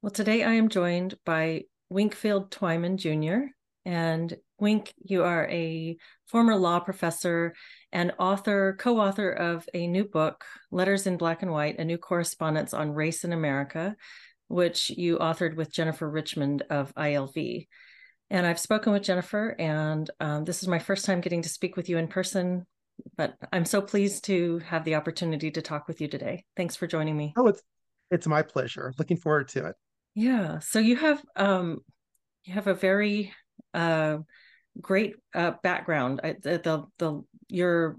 Well, today I am joined by Winkfield Twyman Jr. And Wink, you are a former law professor and author, co author of a new book, Letters in Black and White A New Correspondence on Race in America, which you authored with Jennifer Richmond of ILV. And I've spoken with Jennifer, and um, this is my first time getting to speak with you in person. But I'm so pleased to have the opportunity to talk with you today. Thanks for joining me. Oh, it's it's my pleasure. Looking forward to it. Yeah. So you have um you have a very uh great uh background. The, the the your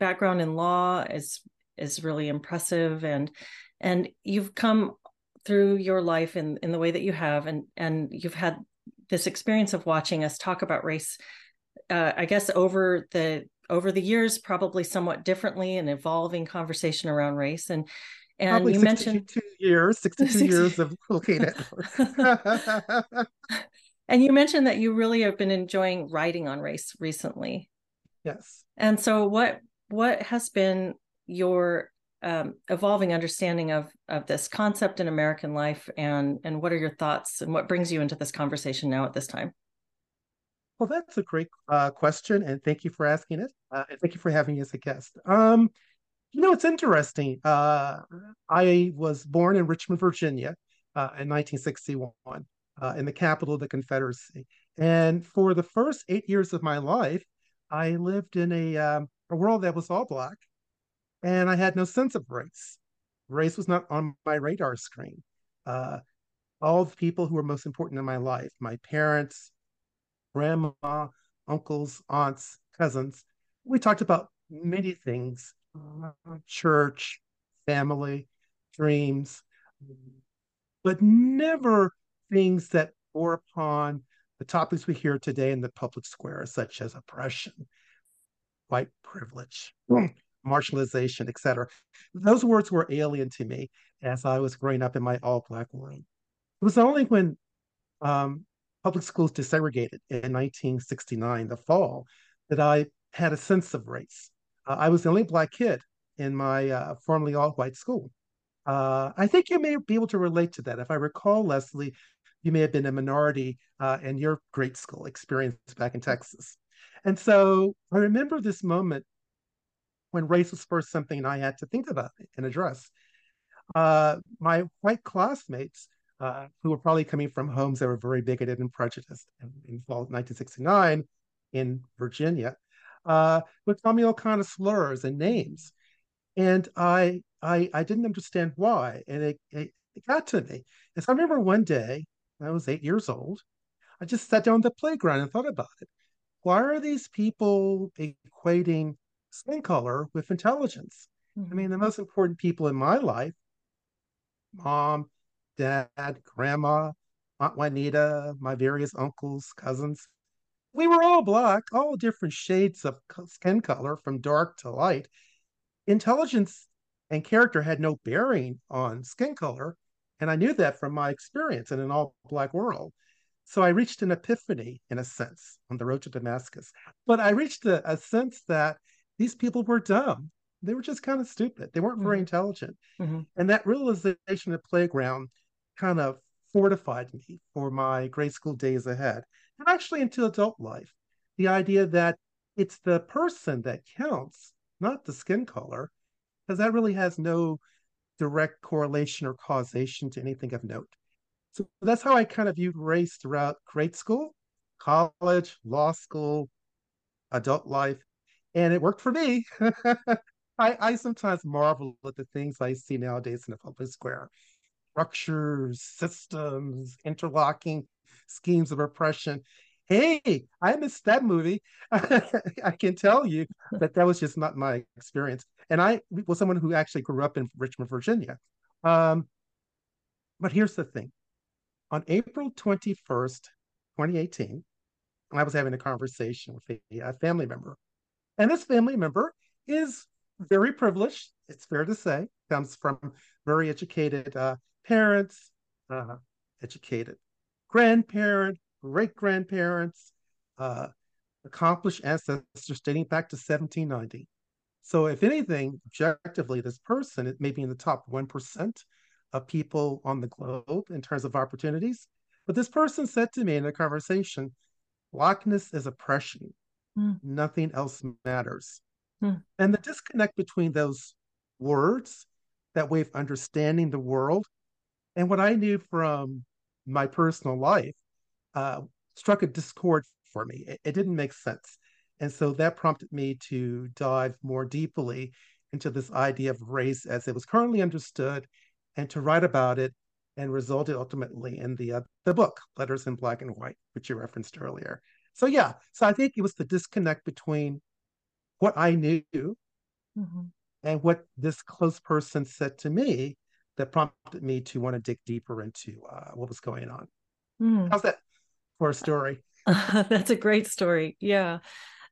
background in law is is really impressive and and you've come through your life in in the way that you have and and you've had this experience of watching us talk about race uh, i guess over the over the years probably somewhat differently and evolving conversation around race and and Probably you mentioned two years 62 years of looking at and you mentioned that you really have been enjoying writing on race recently yes and so what what has been your um, evolving understanding of of this concept in American life, and and what are your thoughts, and what brings you into this conversation now at this time? Well, that's a great uh, question, and thank you for asking it, uh, and thank you for having me as a guest. Um, you know, it's interesting. Uh, I was born in Richmond, Virginia, uh, in 1961, uh, in the capital of the Confederacy, and for the first eight years of my life, I lived in a um, a world that was all black and I had no sense of race. Race was not on my radar screen. Uh, all the people who were most important in my life, my parents, grandma, uncles, aunts, cousins, we talked about many things church, family, dreams, but never things that bore upon the topics we hear today in the public square, such as oppression, white privilege, marginalization, etc. Those words were alien to me as I was growing up in my all black world. It was only when um, public schools desegregated in 1969, the fall, that I had a sense of race. Uh, I was the only black kid in my uh, formerly all white school. Uh, I think you may be able to relate to that. If I recall, Leslie, you may have been a minority uh, in your grade school experience back in Texas. And so I remember this moment when race was first something I had to think about and address. Uh, my white classmates, uh, who were probably coming from homes that were very bigoted and prejudiced in, in fall 1969 in Virginia, uh, would call me all kind of slurs and names. And I, I, I didn't understand why. And it, it, it got to me. And so I remember one day, I was eight years old, I just sat down on the playground and thought about it. Why are these people equating skin color with intelligence. Mm-hmm. I mean, the most important people in my life mom, dad, grandma, Aunt Juanita, my various uncles, cousins we were all black, all different shades of skin color from dark to light. Intelligence and character had no bearing on skin color. And I knew that from my experience in an all black world. So I reached an epiphany, in a sense, on the road to Damascus. But I reached a, a sense that these people were dumb. They were just kind of stupid. They weren't mm-hmm. very intelligent. Mm-hmm. And that realization at playground kind of fortified me for my grade school days ahead and actually into adult life. The idea that it's the person that counts, not the skin color, because that really has no direct correlation or causation to anything of note. So that's how I kind of viewed race throughout grade school, college, law school, adult life, and it worked for me. I, I sometimes marvel at the things I see nowadays in the public square structures, systems, interlocking schemes of oppression. Hey, I missed that movie. I can tell you that that was just not my experience. And I was someone who actually grew up in Richmond, Virginia. Um, but here's the thing on April 21st, 2018, I was having a conversation with a, a family member and this family member is very privileged, it's fair to say, comes from very educated uh, parents, uh, educated grandparent, great grandparents, uh, accomplished ancestors dating back to 1790. So, if anything, objectively, this person it may be in the top 1% of people on the globe in terms of opportunities. But this person said to me in a conversation, Blackness is oppression. Mm. Nothing else matters. Mm. And the disconnect between those words, that way of understanding the world, and what I knew from my personal life uh, struck a discord for me. It, it didn't make sense. And so that prompted me to dive more deeply into this idea of race as it was currently understood and to write about it and resulted ultimately in the uh, the book letters in black and white which you referenced earlier so yeah so i think it was the disconnect between what i knew mm-hmm. and what this close person said to me that prompted me to want to dig deeper into uh, what was going on. Mm. how's that for a story? That's a great story yeah.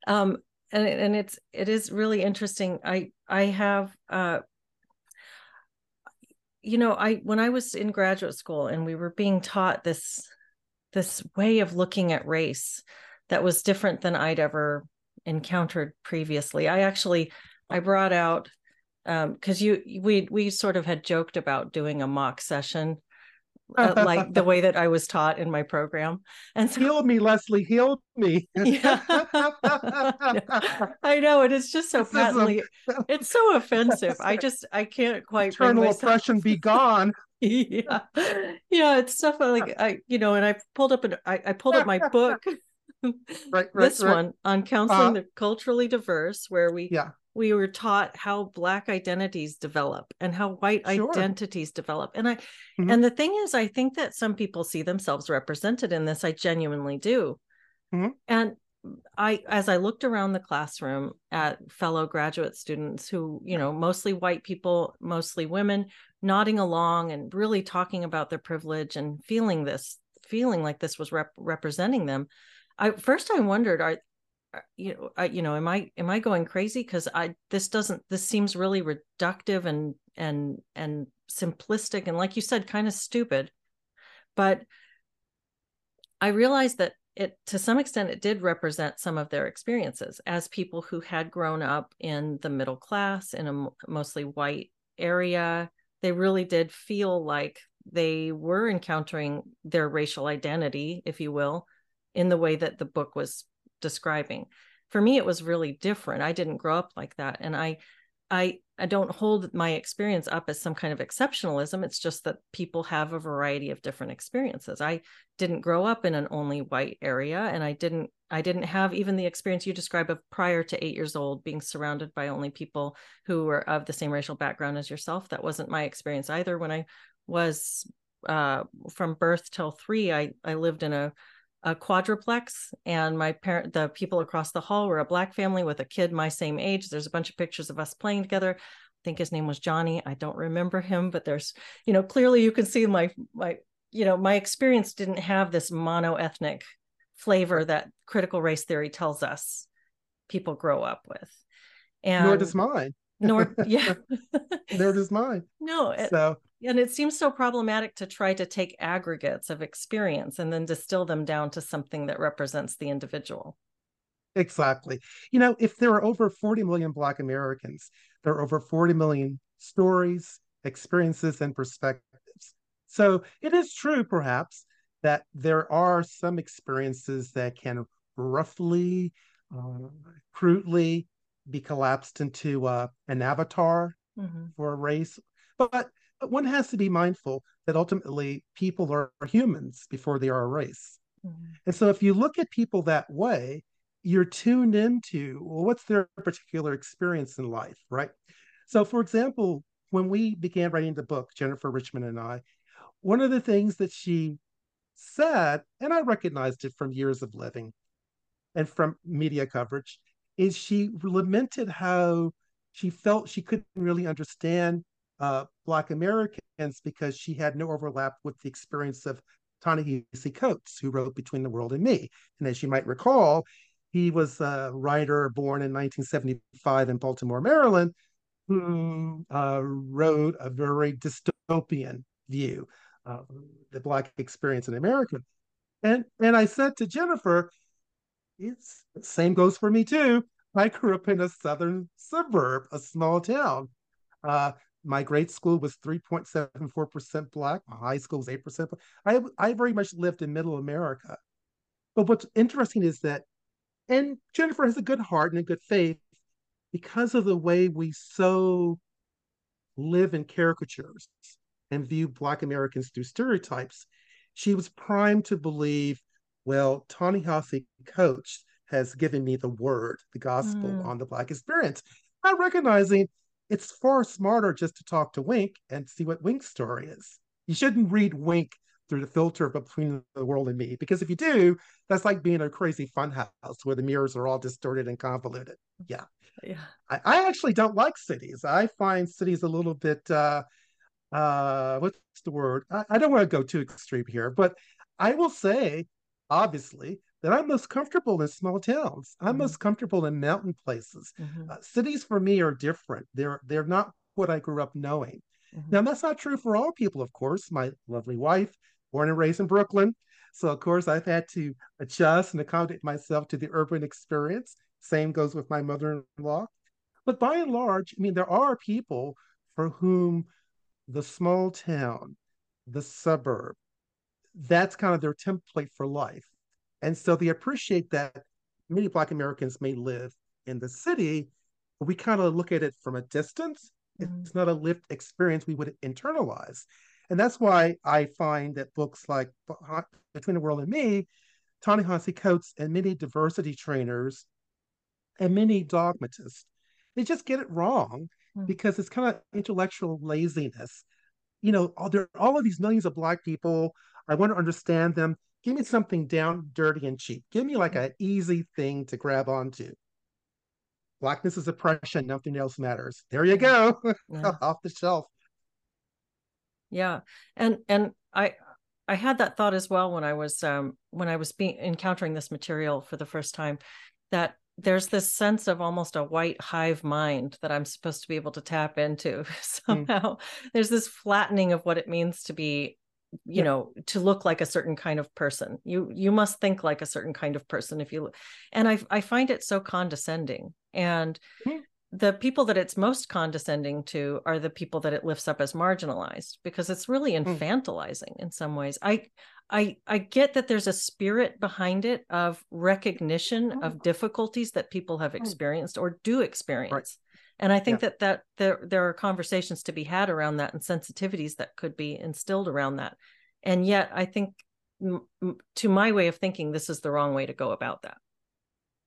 Um and and it's it is really interesting. I i have uh you know i when i was in graduate school and we were being taught this this way of looking at race that was different than i'd ever encountered previously i actually i brought out because um, you we we sort of had joked about doing a mock session uh, like the way that I was taught in my program. And so healed me, Leslie, healed me. yeah. I know and it is just so this patently a... it's so offensive. I just I can't quite eternal myself... oppression be gone. yeah. Yeah, it's stuff like I you know, and I pulled up an I, I pulled up my book. right, right, this right. one on counseling uh, the culturally diverse, where we yeah we were taught how black identities develop and how white sure. identities develop and i mm-hmm. and the thing is i think that some people see themselves represented in this i genuinely do mm-hmm. and i as i looked around the classroom at fellow graduate students who you know mostly white people mostly women nodding along and really talking about their privilege and feeling this feeling like this was rep- representing them I first I wondered are Uh, you know I, you know am i am i going crazy? Because i this doesn't this seems really reductive and and and simplistic and like you said kind of stupid. But i realized that it to some extent it did represent some of their experiences as people who had grown up in the middle class in a mostly white area. They really did feel like they were encountering their racial identity if you will in the way that the book was describing. For me it was really different. I didn't grow up like that and i i i don't hold my experience up as some kind of exceptionalism. It's just that people have a variety of different experiences. I didn't grow up in an only white area and i didn't i didn't have even the experience you describe of prior to 8 years old being surrounded by only people who were of the same racial background as yourself. That wasn't my experience either. When i was uh, from birth till 3 i i lived in a a quadruplex and my parent the people across the hall were a black family with a kid my same age. There's a bunch of pictures of us playing together. I think his name was johnny. I don't remember him but there's you know clearly you can see my my you know my experience didn't have this mono-ethnic flavor that critical race theory tells us people grow up with. And nor does mine nor yeah. Nor does mine. No it, so and it seems so problematic to try to take aggregates of experience and then distill them down to something that represents the individual. Exactly. You know if there are over 40 million black americans there are over 40 million stories experiences and perspectives. So it is true perhaps that there are some experiences that can roughly uh, crudely be collapsed into uh, an avatar mm-hmm. for a race but but one has to be mindful that ultimately people are humans before they are a race. Mm-hmm. And so if you look at people that way, you're tuned into well, what's their particular experience in life, right? So, for example, when we began writing the book, Jennifer Richmond and I, one of the things that she said, and I recognized it from years of living and from media coverage, is she lamented how she felt she couldn't really understand uh, Black Americans because she had no overlap with the experience of Ta-Nehisi Coates, who wrote Between the World and Me. And as you might recall, he was a writer born in 1975 in Baltimore, Maryland, who uh, wrote a very dystopian view of the Black experience in America. And, and I said to Jennifer, it's same goes for me too. I grew up in a southern suburb, a small town. Uh, my grade school was 3.74% black. My high school was 8%. I, I very much lived in middle America. But what's interesting is that, and Jennifer has a good heart and a good faith because of the way we so live in caricatures and view Black Americans through stereotypes, she was primed to believe, well, Ta-Nehisi Coates has given me the word, the gospel mm. on the Black experience. Not recognizing it's far smarter just to talk to Wink and see what Wink's story is. You shouldn't read Wink through the filter between the world and me, because if you do, that's like being a crazy funhouse where the mirrors are all distorted and convoluted. Yeah. Yeah. I, I actually don't like cities. I find cities a little bit uh uh what's the word? I, I don't want to go too extreme here, but I will say, obviously, that I'm most comfortable in small towns. I'm mm-hmm. most comfortable in mountain places. Mm-hmm. Uh, cities for me are different. They're they're not what I grew up knowing. Mm-hmm. Now that's not true for all people, of course. My lovely wife, born and raised in Brooklyn, so of course I've had to adjust and accommodate myself to the urban experience. Same goes with my mother-in-law. But by and large, I mean there are people for whom the small town, the suburb, that's kind of their template for life and so they appreciate that many Black Americans may live in the city, but we kind of look at it from a distance. Mm-hmm. It's not a lived experience we would internalize. And that's why I find that books like Between the World and Me, Ta-Nehisi Coates, and many diversity trainers and many dogmatists, they just get it wrong mm-hmm. because it's kind of intellectual laziness. You know, there are all of these millions of Black people. I want to understand them give me something down, dirty, and cheap. Give me like an easy thing to grab onto. Blackness is oppression. Nothing else matters. There you go, yeah. off the shelf. Yeah, and and I I had that thought as well when I was um when I was being encountering this material for the first time that there's this sense of almost a white hive mind that I'm supposed to be able to tap into somehow. Mm. There's this flattening of what it means to be you yeah. know to look like a certain kind of person you you must think like a certain kind of person if you and i i find it so condescending and mm-hmm. the people that it's most condescending to are the people that it lifts up as marginalized because it's really mm. infantilizing mm. in some ways i i i get that there's a spirit behind it of recognition mm. of difficulties that people have mm. experienced or do experience right and i think yeah. that that there there are conversations to be had around that and sensitivities that could be instilled around that and yet i think m- to my way of thinking this is the wrong way to go about that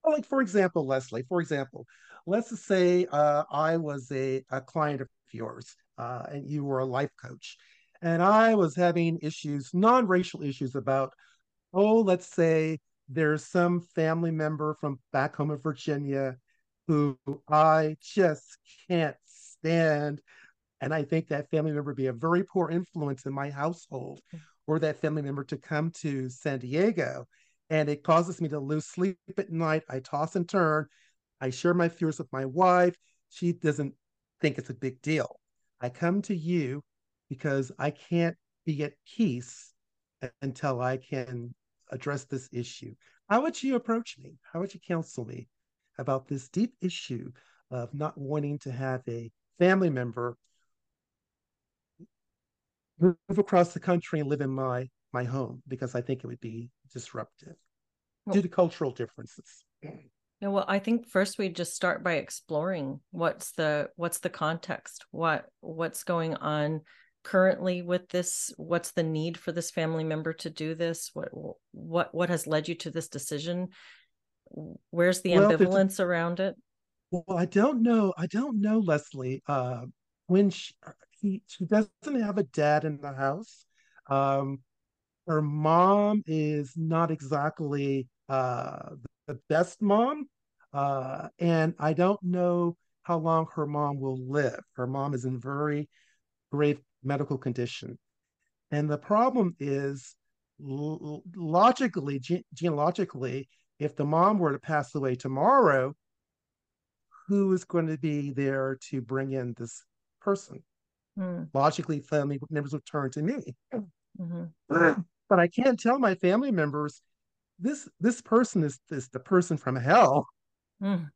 well, like for example leslie for example let's say uh, i was a, a client of yours uh, and you were a life coach and i was having issues non-racial issues about oh let's say there's some family member from back home in virginia who I just can't stand. And I think that family member would be a very poor influence in my household, or that family member to come to San Diego. And it causes me to lose sleep at night. I toss and turn. I share my fears with my wife. She doesn't think it's a big deal. I come to you because I can't be at peace until I can address this issue. How would you approach me? How would you counsel me? about this deep issue of not wanting to have a family member move across the country and live in my my home because I think it would be disruptive well, due to cultural differences. Yeah, well, I think first we just start by exploring what's the what's the context, what what's going on currently with this, what's the need for this family member to do this, what what what has led you to this decision, where's the well, ambivalence around it? Well i don't know i don't know leslie uh when she he, she doesn't have a dad in the house um her mom is not exactly uh the best mom uh and i don't know how long her mom will live. Her mom is in very grave medical condition and the problem is logically ge- genealogically if the mom were to pass away tomorrow, who is going to be there to bring in this person? Mm. Logically, family members would turn to me. Mm-hmm. But I can't tell my family members this this person is is the person from hell. Mm.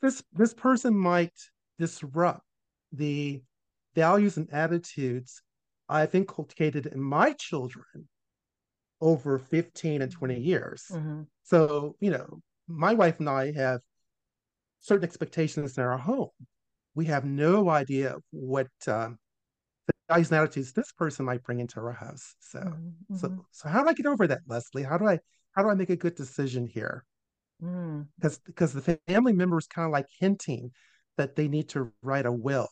This this person might disrupt the values and attitudes I've inculcated in my children over 15 and 20 years. Mm-hmm. So, you know, my wife and I have certain expectations in our home. We have no idea what um, the values and attitudes this person might bring into our house. So, mm-hmm. so, so how do I get over that, Leslie? How do I how do I make a good decision here? Mm. Because because the family member is kind of like hinting that they need to write a will,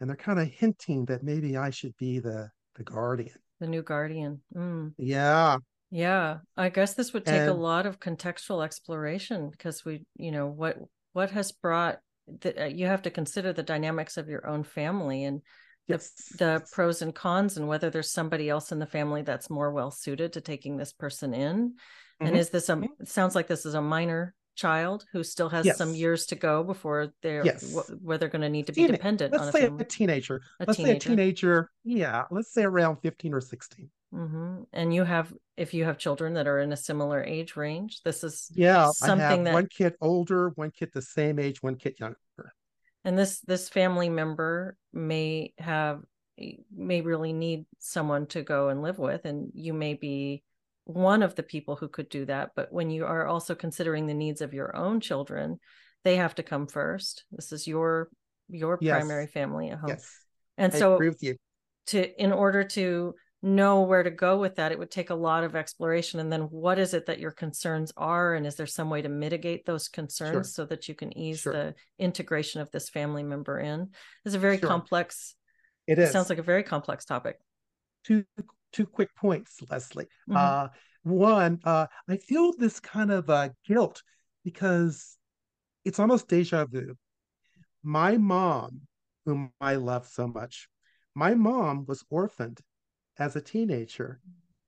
and they're kind of hinting that maybe I should be the the guardian, the new guardian. Mm. Yeah, yeah. I guess this would take and, a lot of contextual exploration because we, you know, what what has brought that uh, you have to consider the dynamics of your own family and the, yes. the pros and cons and whether there's somebody else in the family that's more well suited to taking this person in Mm-hmm. And is this a mm-hmm. sounds like this is a minor child who still has yes. some years to go before they're yes. where they're going to need to be Teen- dependent let's on say a, a teenager a let's teenager. say a teenager yeah let's say around 15 or 16 mm-hmm. and you have if you have children that are in a similar age range this is yeah something that one kid older one kid the same age one kid younger and this this family member may have may really need someone to go and live with and you may be one of the people who could do that but when you are also considering the needs of your own children they have to come first this is your your yes. primary family at home yes. and I so to in order to know where to go with that it would take a lot of exploration and then what is it that your concerns are and is there some way to mitigate those concerns sure. so that you can ease sure. the integration of this family member in it's a very sure. complex it is It sounds like a very complex topic two two quick points, Leslie. Mm-hmm. Uh, one, uh, I feel this kind of uh, guilt because it's almost deja vu. My mom, whom I love so much, my mom was orphaned as a teenager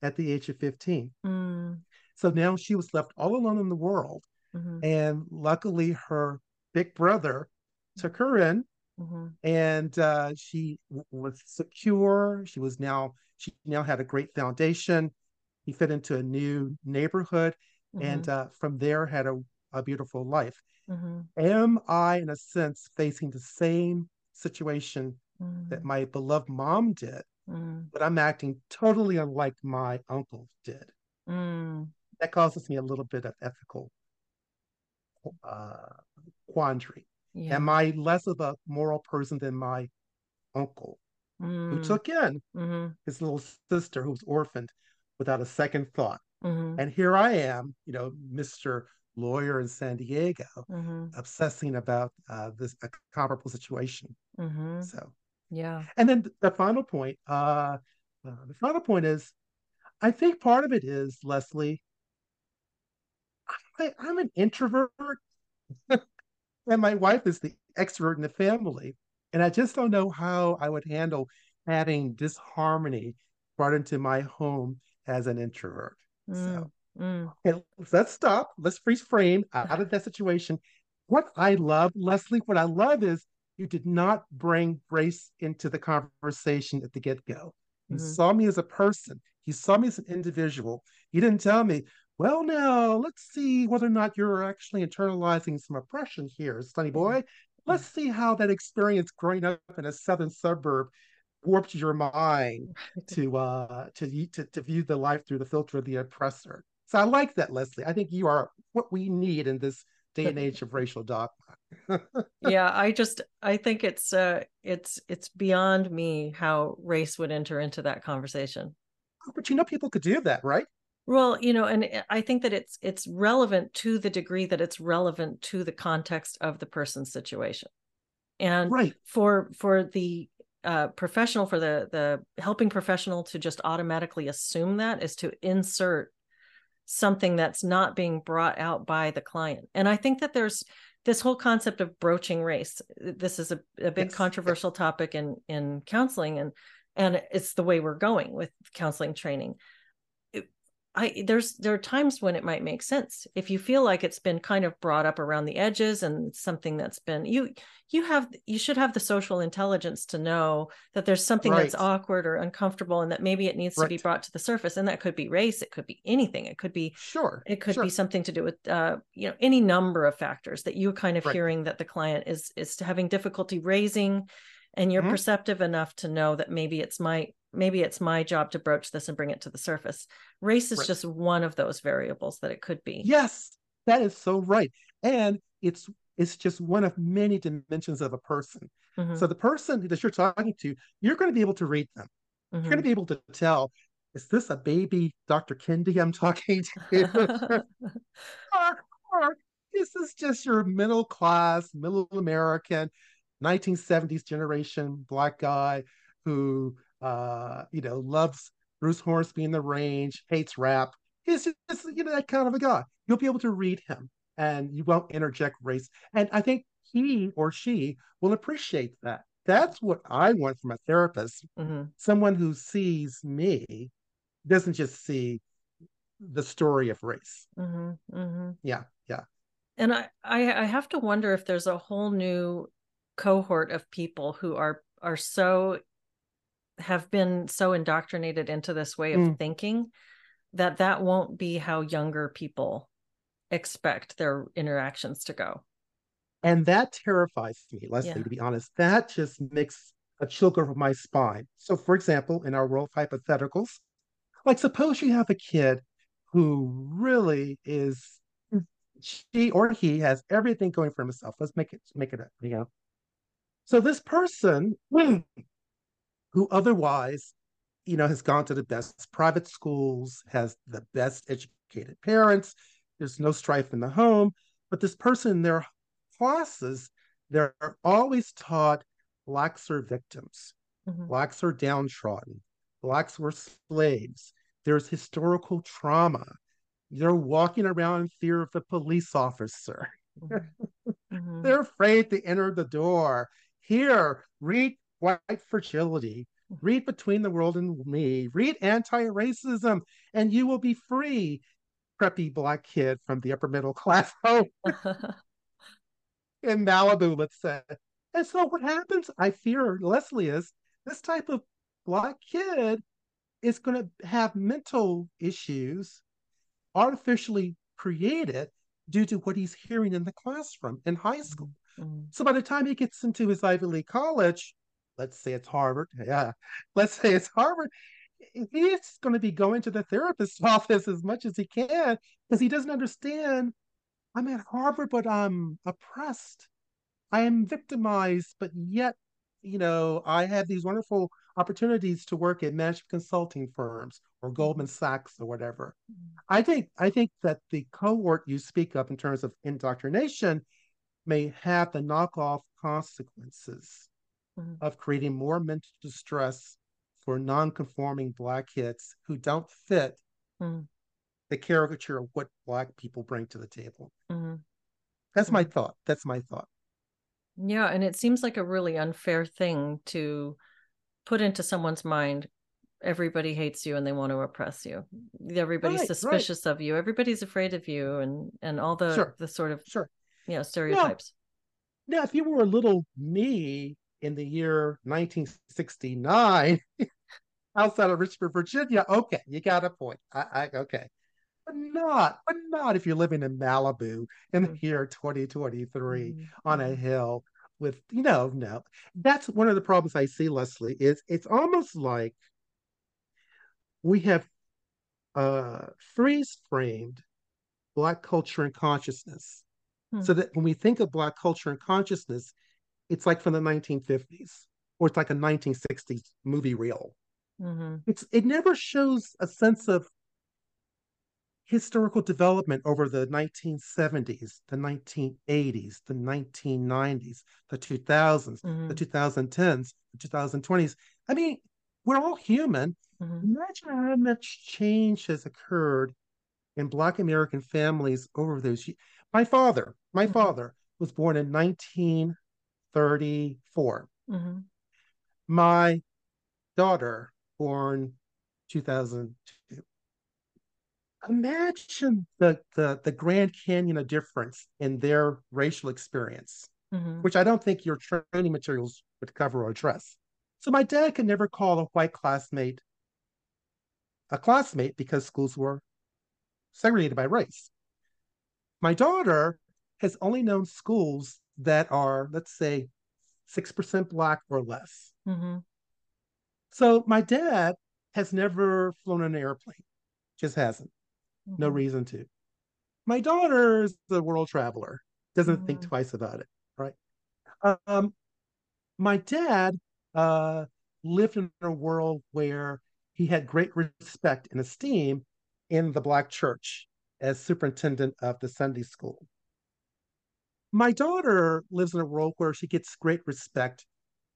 at the age of 15. Mm. So now she was left all alone in the world. Mm-hmm. And luckily, her big brother took her in mm-hmm. and uh, she w- was secure. She was now she now had a great foundation. He fit into a new neighborhood, mm-hmm. and uh, from there had a, a beautiful life. Mm-hmm. Am I, in a sense, facing the same situation mm-hmm. that my beloved mom did, mm. but I'm acting totally unlike my uncle did? Mm. That causes me a little bit of ethical uh, quandary. Yeah. Am I less of a moral person than my uncle? mm. who took in mm-hmm. his little sister who was orphaned without a second thought. Mm-hmm. And here I am, you know, Mr. Lawyer in San Diego, mm-hmm. obsessing about uh, this a comparable situation. Mm-hmm. So, yeah. And then the final point, uh, uh, the final point is, I think part of it is Leslie. I, I'm an introvert, and my wife is the extrovert in the family. And I just don't know how I would handle adding disharmony brought into my home as an introvert. Mm, so mm. Okay, let's stop. Let's freeze frame out of that situation. What I love, Leslie, what I love is you did not bring race into the conversation at the get go. You mm-hmm. saw me as a person. You saw me as an individual. You didn't tell me, well, now let's see whether or not you're actually internalizing some oppression here, Sonny boy let's see how that experience growing up in a southern suburb warped your mind to uh to, to to view the life through the filter of the oppressor. So I like that, Leslie. I think you are what we need in this day and age of racial dogma. yeah, I just I think it's uh it's it's beyond me how race would enter into that conversation. But you know people could do that, right? Well, you know, and I think that it's it's relevant to the degree that it's relevant to the context of the person's situation. And right. for for the uh, professional, for the the helping professional to just automatically assume that is to insert something that's not being brought out by the client. And I think that there's this whole concept of broaching race. This is a, a big yes. controversial topic in in counseling and and it's the way we're going with counseling training I there's there are times when it might make sense if you feel like it's been kind of brought up around the edges and something that's been you you have you should have the social intelligence to know that there's something right. that's awkward or uncomfortable and that maybe it needs right. to be brought to the surface and that could be race it could be anything it could be sure it could sure. be something to do with uh you know any number of factors that you're kind of right. hearing that the client is is having difficulty raising and you're Mhm. perceptive enough to know that maybe it's my maybe it's my job to broach this and bring it to the surface race is Right. just one of those variables that it could be Yes, that is so right. And it's it's just one of many dimensions of a person. Mhm, So the person that you're talking to, you're going to be able to read them. You're going to be able to tell, is this a baby Dr. Kendi I'm talking to? or, or this is just your middle class, middle American, 1970s generation black guy who uh, you know, loves Bruce Hornsby and the Range, hates rap. He's just, you know, that kind of a guy. You'll be able to read him and you won't interject race. And I think he or she will appreciate that. That's what I want from a therapist. Mhm, Someone who sees me doesn't just see the story of race. mhm, mhm. Yeah, yeah. and I, I i have to wonder if there's a whole new cohort of people who are are so have been so indoctrinated into this way of Mm. thinking that that won't be how younger people expect their interactions to go And that terrifies me, Leslie, Yeah. to be honest. That just makes a chill go over my spine. So, for example, in our world of hypotheticals, like suppose you have a kid who really is she or he has everything going for himself. Let's make it make it up, you know. So this person who otherwise, you know, has gone to the best private schools, has the best educated parents, there's no strife in the home, but this person in their classes, they're always taught blacks are victims, Mhm, blacks are downtrodden, blacks were slaves, there's historical trauma. They're walking around in fear of the police officer. mhm, mhm, They're afraid to enter the door. Here, read White Fragility. Read Between the World and Me. Read Anti Racism, and you will be free, preppy black kid from the upper middle class home in Malibu, let's say. And so what happens, I fear, Leslie, is this type of black kid is going to have mental issues artificially created due to what he's hearing in the classroom in high school. Mhm, So by the time he gets into his Ivy League college, let's say it's Harvard, yeah, let's say it's Harvard, he's going to be going to the therapist's office as much as he can because he doesn't understand. I'm at Harvard, but I'm oppressed. I am victimized, but yet, you know, I have these wonderful opportunities to work at management consulting firms or Goldman mm-hmm. Sachs or whatever. Mm-hmm. I think I think that the cohort you speak of in terms of indoctrination may have the knockoff consequences Mhm. of creating more mental distress for non-conforming black kids who don't fit Mhm. the caricature of what black people bring to the table. mhm. That's my thought. That's my thought. Yeah, and it seems like a really unfair thing to put into someone's mind. Everybody hates you and they want to oppress you. Everybody's Right, right. suspicious of you. Everybody's afraid of you, and and all the Sure. the sort of Sure. you know stereotypes. Now, if you were a little me in the year 1969 outside of Richmond, Virginia, okay, you got a point. I, I okay. But not, but not if you're living in Malibu in the Mhm. year 2023 Mhm, on a mhm. hill with, you know, no. That's one of the problems I see, Leslie, is it's almost like we have uh freeze framed black culture and consciousness. Hmm. So that when we think of black culture and consciousness, it's like from the 1950s or it's like a 1960s movie reel. Mhm, It's it never shows a sense of historical development over the 1970s, the 1980s, the 1990s, the 2000s, the mhm, 2010s, the 2020s. I mean, we're all human. mhm. Imagine how much change has occurred in Black American families over those years. My father, my Mhm. father was born in 1934. Mhm. My daughter, born 2002. Imagine the, the, the Grand Canyon of difference in their racial experience, Mhm. which I don't think your training materials would cover or address. So my dad could never call a white classmate a classmate because schools were segregated by race. My daughter has only known schools that are, let's say, 6% black or less. Mm-hmm. So my dad has never flown an airplane, just hasn't. Mm-hmm. No reason to. My daughter is a world traveler, doesn't mm-hmm. think twice about it, right? Um, my dad uh, lived in a world where he had great respect and esteem in the Black church as superintendent of the Sunday school. My daughter lives in a world where she gets great respect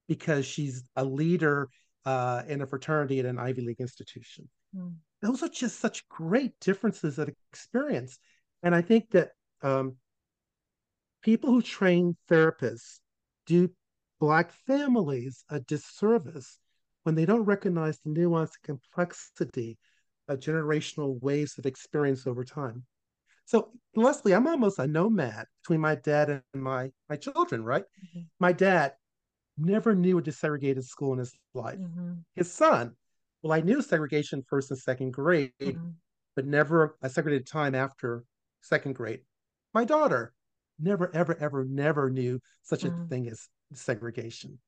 because she's a leader uh, in a fraternity at an Ivy League institution. Mm. Those are just such great differences of experience. And I think that um, people who train therapists do Black families a disservice when they don't recognize the nuance and complexity of generational waves of experience over time. So, Leslie, I'm almost a nomad between my dad and my, my children, right? Mm-hmm. My dad never knew a desegregated school in his life. Mm-hmm. His son, well, I knew segregation first and second grade, mm-hmm. but never a segregated time after second grade. My daughter never, ever, ever, never knew such a mm-hmm. thing as segregation.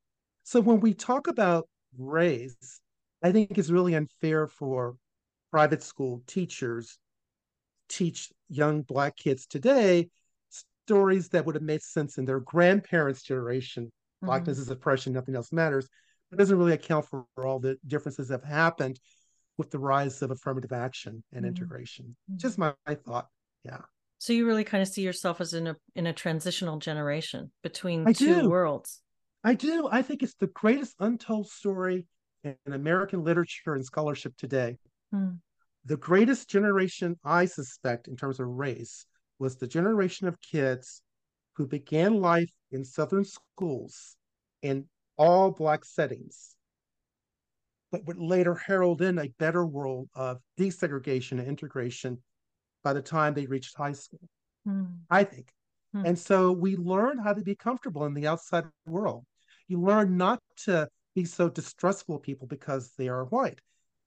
So when we talk about race, I think it's really unfair for private school teachers teach young black kids today stories that would have made sense in their grandparents' generation. Mm-hmm. Blackness is oppression, nothing else matters. It doesn't really account for all the differences that have happened with the rise of affirmative action and mm-hmm. integration. Just my, my thought. Yeah. So you really kind of see yourself as in a in a transitional generation between I two do. worlds. I do. I think it's the greatest untold story in American literature and scholarship today. Hmm. The greatest generation, I suspect, in terms of race, was the generation of kids who began life in Southern schools in all Black settings, but would later herald in a better world of desegregation and integration by the time they reached high school, mm. I think. Mm. And so we learn how to be comfortable in the outside world. You learn not to be so distrustful of people because they are white.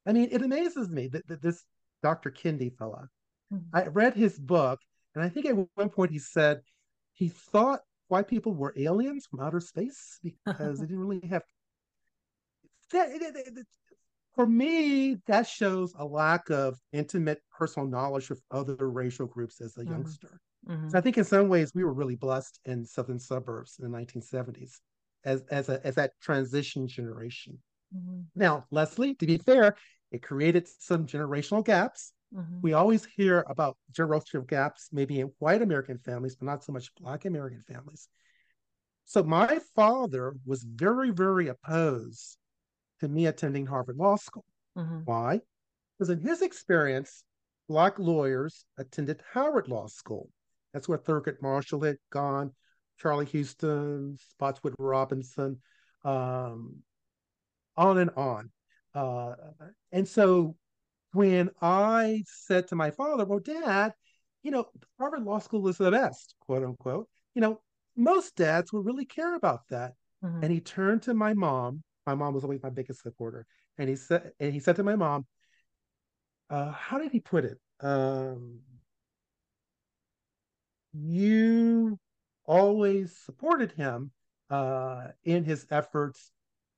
I mean, it amazes me that, that this Dr. Kendi fella, mm. I read his book, and I think at one point he said he thought white people were aliens from outer space because they didn't really have that, for me, that shows a lack of intimate personal knowledge of other racial groups as a mm-hmm. youngster. Mm-hmm. So I think in some ways we were really blessed in southern suburbs in the 1970s as as a as that transition generation. Mm-hmm. Now, Leslie, to be fair, it created some generational gaps. Mm-hmm. We always hear about generational gaps, maybe in white American families, but not so much Black American families. So my father was very, very opposed to me attending Harvard Law School. Mm-hmm. Why? Because in his experience, Black lawyers attended Howard Law School. That's where Thurgood Marshall had gone, Charlie Houston, Spotswood Robinson, um, on and on. Uh, and so when I said to my father, Well, dad, you know, Harvard Law School is the best, quote unquote, you know, most dads would really care about that. Mm-hmm. And he turned to my mom my mom was always my biggest supporter. And he said, and he said to my mom, uh, how did he put it? Um, you always supported him uh, in his efforts.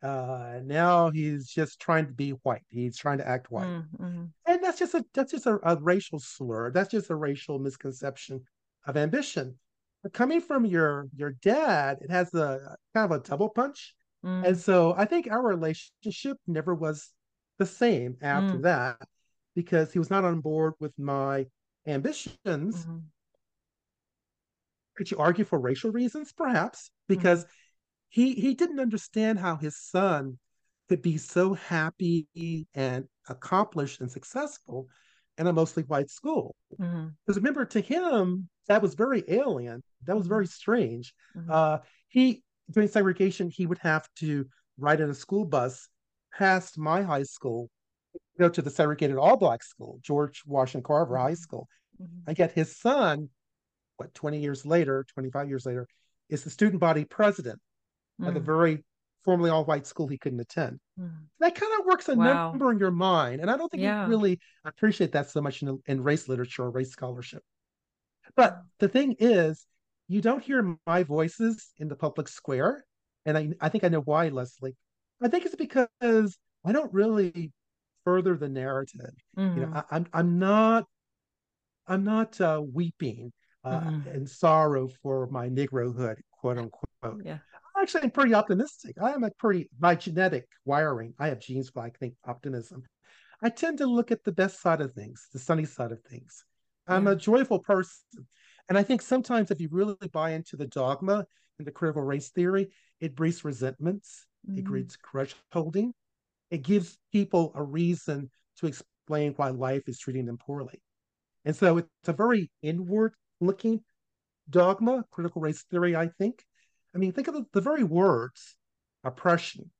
Uh, now he's just trying to be white. He's trying to act white, mm-hmm. and that's just a that's just a, a racial slur. That's just a racial misconception of ambition. But coming from your your dad, it has a kind of a double punch Mm. And so I think our relationship never was the same after mm. that because he was not on board with my ambitions. Mm-hmm. Could you argue for racial reasons? Perhaps because mm-hmm. He he didn't understand how his son could be so happy and accomplished and successful in a mostly white school. Mm-hmm. Because remember, to him, that was very alien. That was mm-hmm. very strange. Mm-hmm. Uh, he during segregation, he would have to ride in a school bus past my high school, go to the segregated all black school, George Washington Carver High School. Mm-hmm. And yet his son, what, 20 years later, 25 years later, is the student body president mm-hmm. of the mm. very formerly all white school he couldn't attend. Mm-hmm. That kind of works a wow. number in your mind. And I don't think yeah. you really appreciate that so much in, in race literature or race scholarship. But the thing is, you don't hear my voices in the public square. and I, I think I know why, Leslie. I think it's because I don't really further the narrative. Mm-hmm. You know, mm-hmm. I, am I'm, I'm not I'm not uh, weeping uh, mm-hmm. in sorrow for my Negrohood, quote unquote. Yeah. Actually, I'm pretty optimistic. I am a pretty my genetic wiring. I have genes for I think optimism. I tend to look at the best side of things, the sunny side of things. I'm yeah. a joyful person. And I think sometimes if you really buy into the dogma and the critical race theory, it breeds resentments, mm-hmm. it breeds grudge holding, it gives people a reason to explain why life is treating them poorly. And so it's a very inward looking dogma, critical race theory, I think. I mean, think of the, the very words oppression,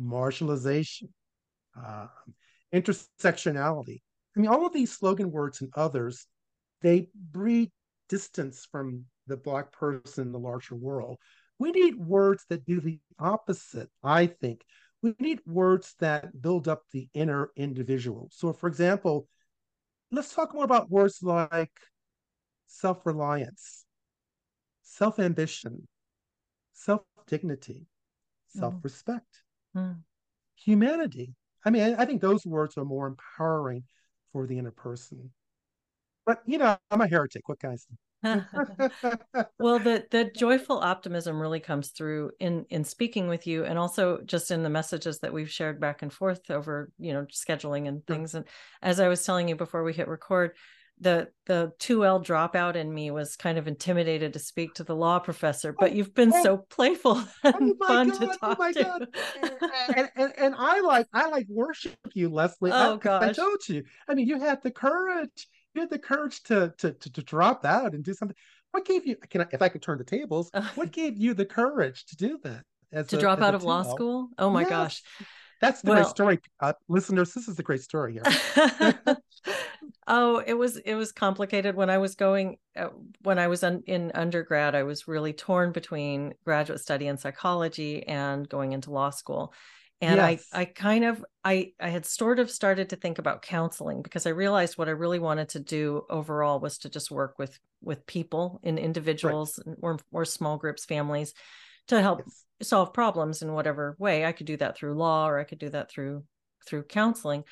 marginalization, uh, intersectionality. I mean, all of these slogan words and others, they breed distance from the Black person in the larger world. We need words that do the opposite, I think. We need words that build up the inner individual. So, for example, let's talk more about words like self reliance, self ambition, self dignity, self respect, mm. humanity. I mean, I think those words are more empowering for the inner person. But you know, I'm a heretic. What say? well, the the joyful optimism really comes through in in speaking with you, and also just in the messages that we've shared back and forth over you know scheduling and things. And as I was telling you before we hit record, the the 2L dropout in me was kind of intimidated to speak to the law professor, but oh, you've been oh, so playful oh and oh fun God, to talk oh to. and, and, and, I like I like worship you, Leslie. Oh I, gosh. I told you. I mean, you had the courage. You had the courage to to to, to drop out and do something. What gave you can I, if I could turn the tables, what gave you the courage to do that? to a, drop out of law school? Oh my yes. gosh. That's the well, great story, uh, listeners. This is the great story here. oh, it was it was complicated when I was going uh, when I was un, in undergrad. I was really torn between graduate study in psychology and going into law school, and yes. I I kind of I I had sort of started to think about counseling because I realized what I really wanted to do overall was to just work with with people in individuals right. or or small groups, families to help yes. solve problems in whatever way. I could do that through law or I could do that through through counseling.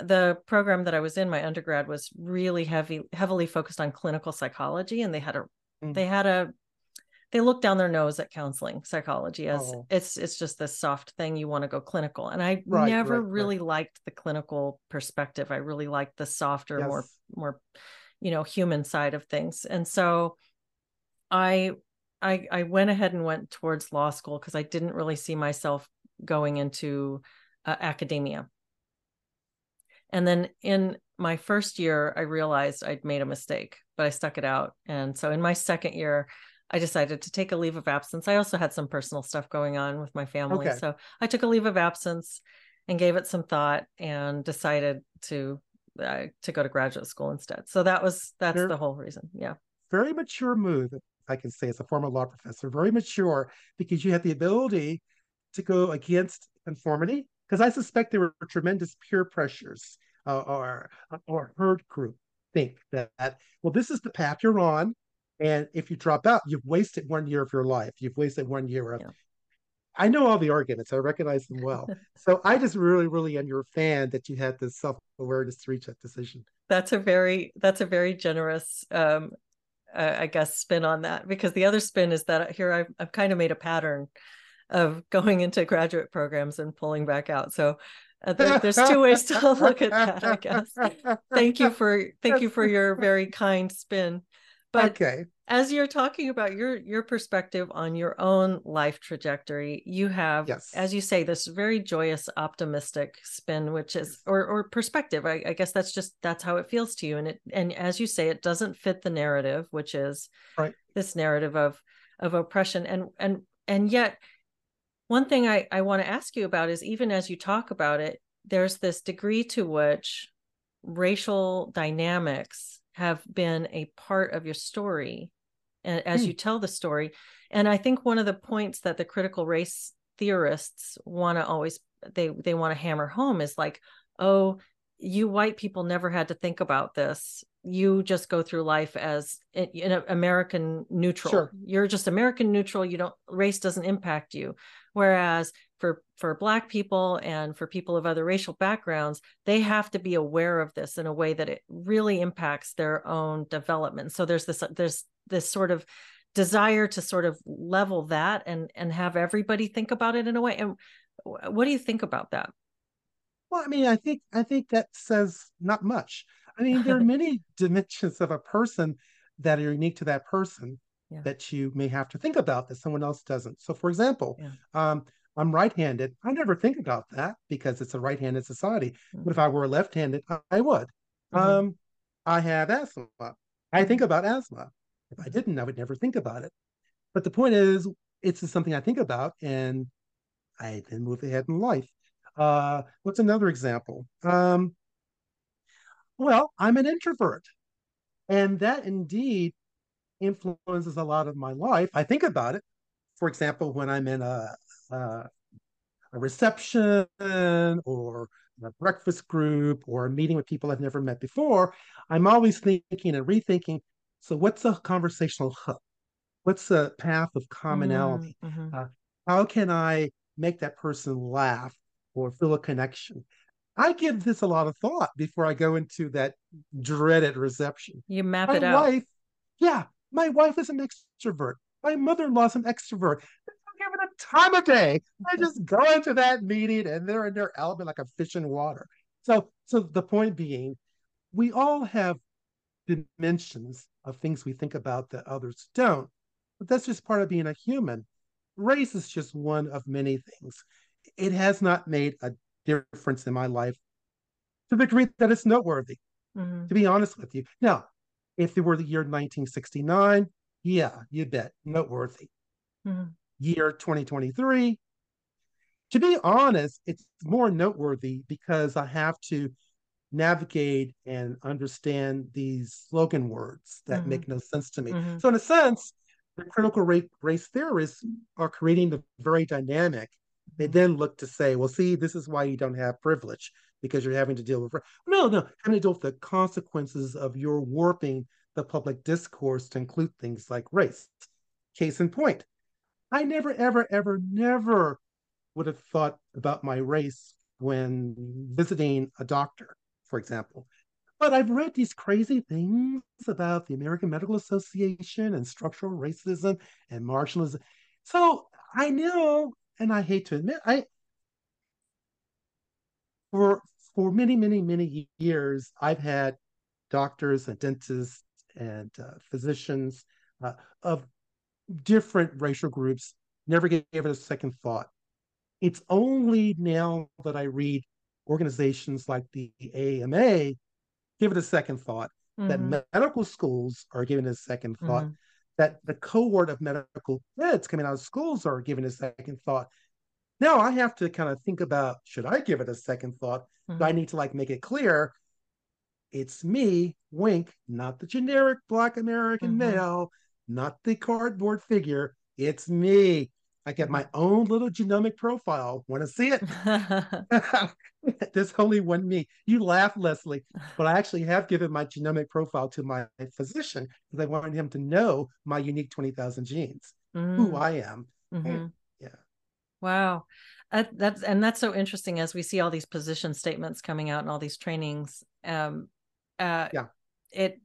The program that I was in, my undergrad was really heavy, heavily focused on clinical psychology, and they had a mm. they had a they look down their nose at counseling psychology as oh. it's it's just this soft thing you want to go clinical and i right, never right, really right. liked the clinical perspective i really liked the softer yes. more more you know human side of things and so i I, I went ahead and went towards law school because I didn't really see myself going into uh, academia. And then in my first year, I realized I'd made a mistake, but I stuck it out. And so in my second year, I decided to take a leave of absence. I also had some personal stuff going on with my family. Okay. So I took a leave of absence and gave it some thought and decided to uh, to go to graduate school instead. So that was that's very, the whole reason. Yeah. Very mature move I can say as a former law professor, very mature because you had the ability to go against conformity. Because I suspect there were tremendous peer pressures uh, or or herd group think that well this is the path you're on, and if you drop out, you've wasted one year of your life. You've wasted one year of. Yeah. I know all the arguments. I recognize them well. so I just really, really am your fan that you had this self awareness to reach that decision. That's a very that's a very generous um, uh, I guess, spin on that because the other spin is that here I've, I've kind of made a pattern of going into graduate programs and pulling back out. So uh, there, there's two ways to look at that, I guess. Thank you for thank you for your very kind spin. But okay. As you're talking about your your perspective on your own life trajectory, you have, yes. as you say, this very joyous, optimistic spin, which is or or perspective. I, I, guess that's just that's how it feels to you. And it and as you say, it doesn't fit the narrative, which is right. this narrative of of oppression. And and and yet one thing I, I want to ask you about is even as you talk about it, there's this degree to which racial dynamics have been a part of your story and as mm. you tell the story and i think one of the points that the critical race theorists want to always they they want to hammer home is like oh you white people never had to think about this you just go through life as an American neutral. Sure. You're just American neutral. You don't race doesn't impact you. Whereas for for black people and for people of other racial backgrounds, they have to be aware of this in a way that it really impacts their own development. So there's this there's this sort of desire to sort of level that and and have everybody think about it in a way. And what do you think about that? Well, I mean, I think I think that says not much. I mean, there are many dimensions of a person that are unique to that person yeah. that you may have to think about that someone else doesn't. So, for example, yeah. um, I'm right-handed. I never think about that because it's a right-handed society. Mm-hmm. But if I were left-handed, I would. Mm-hmm. Um, I have asthma. I think about asthma. If I didn't, I would never think about it. But the point is, it's just something I think about, and I then move ahead in life. Uh, what's another example? Um, well, I'm an introvert. And that indeed influences a lot of my life. I think about it. For example, when I'm in a, a, a reception or a breakfast group or a meeting with people I've never met before, I'm always thinking and rethinking. So, what's a conversational hook? What's a path of commonality? Mm-hmm. Uh, how can I make that person laugh or feel a connection? I give this a lot of thought before I go into that dreaded reception. You map my it out. Wife, yeah, my wife is an extrovert. My mother-in-law's an extrovert. Give it a time of day. I just go into that meeting and they're in their element like a fish in water. So, so the point being, we all have dimensions of things we think about that others don't. But that's just part of being a human. Race is just one of many things. It has not made a difference in my life to the degree that it's noteworthy, mm-hmm. to be honest with you. Now, if it were the year 1969, yeah, you bet, noteworthy. Mm-hmm. Year 2023, to be honest, it's more noteworthy because I have to navigate and understand these slogan words that mm-hmm. make no sense to me. Mm-hmm. So, in a sense, the critical race theorists are creating the very dynamic they then look to say, well, see, this is why you don't have privilege because you're having to deal with no, no, having to deal with the consequences of your warping the public discourse to include things like race. Case in point, I never, ever, ever, never would have thought about my race when visiting a doctor, for example. But I've read these crazy things about the American Medical Association and structural racism and marginalism. So I know and I hate to admit, I for for many, many, many years, I've had doctors and dentists and uh, physicians uh, of different racial groups. Never gave it a second thought. It's only now that I read organizations like the AMA give it a second thought. Mm-hmm. That medical schools are giving it a second thought. Mm-hmm that the cohort of medical kids coming out of schools are giving a second thought. Now I have to kind of think about should I give it a second thought? Mm-hmm. Do I need to like make it clear it's me, Wink, not the generic black American mm-hmm. male, not the cardboard figure. It's me. I get my own little genomic profile. Want to see it? There's only one me. You laugh, Leslie, but I actually have given my genomic profile to my physician because I wanted him to know my unique 20,000 genes, mm. who I am. Mm-hmm. yeah. Wow. Uh, that's and that's so interesting as we see all these position statements coming out and all these trainings. Um, uh, yeah. It,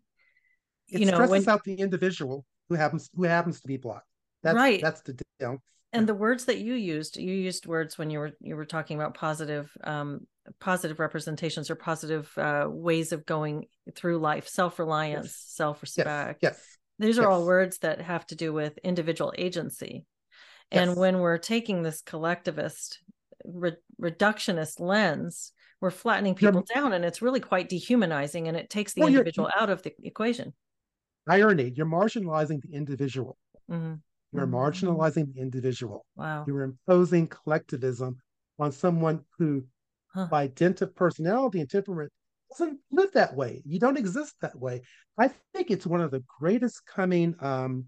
it you know, stresses when, out the individual who happens who happens to be blocked. That's, right. That's the deal and the words that you used you used words when you were you were talking about positive um, positive representations or positive uh, ways of going through life self-reliance yes. self-respect yes, yes. these are yes. all words that have to do with individual agency and when we're taking this collectivist re- reductionist lens we're flattening people you're, down and it's really quite dehumanizing and it takes the well, individual out of the equation irony you're marginalizing the individual mm-hmm. You're mm-hmm. marginalizing the individual. Wow. You're imposing collectivism on someone who, huh. by dint of personality and temperament, doesn't live that way. You don't exist that way. I think it's one of the greatest coming um,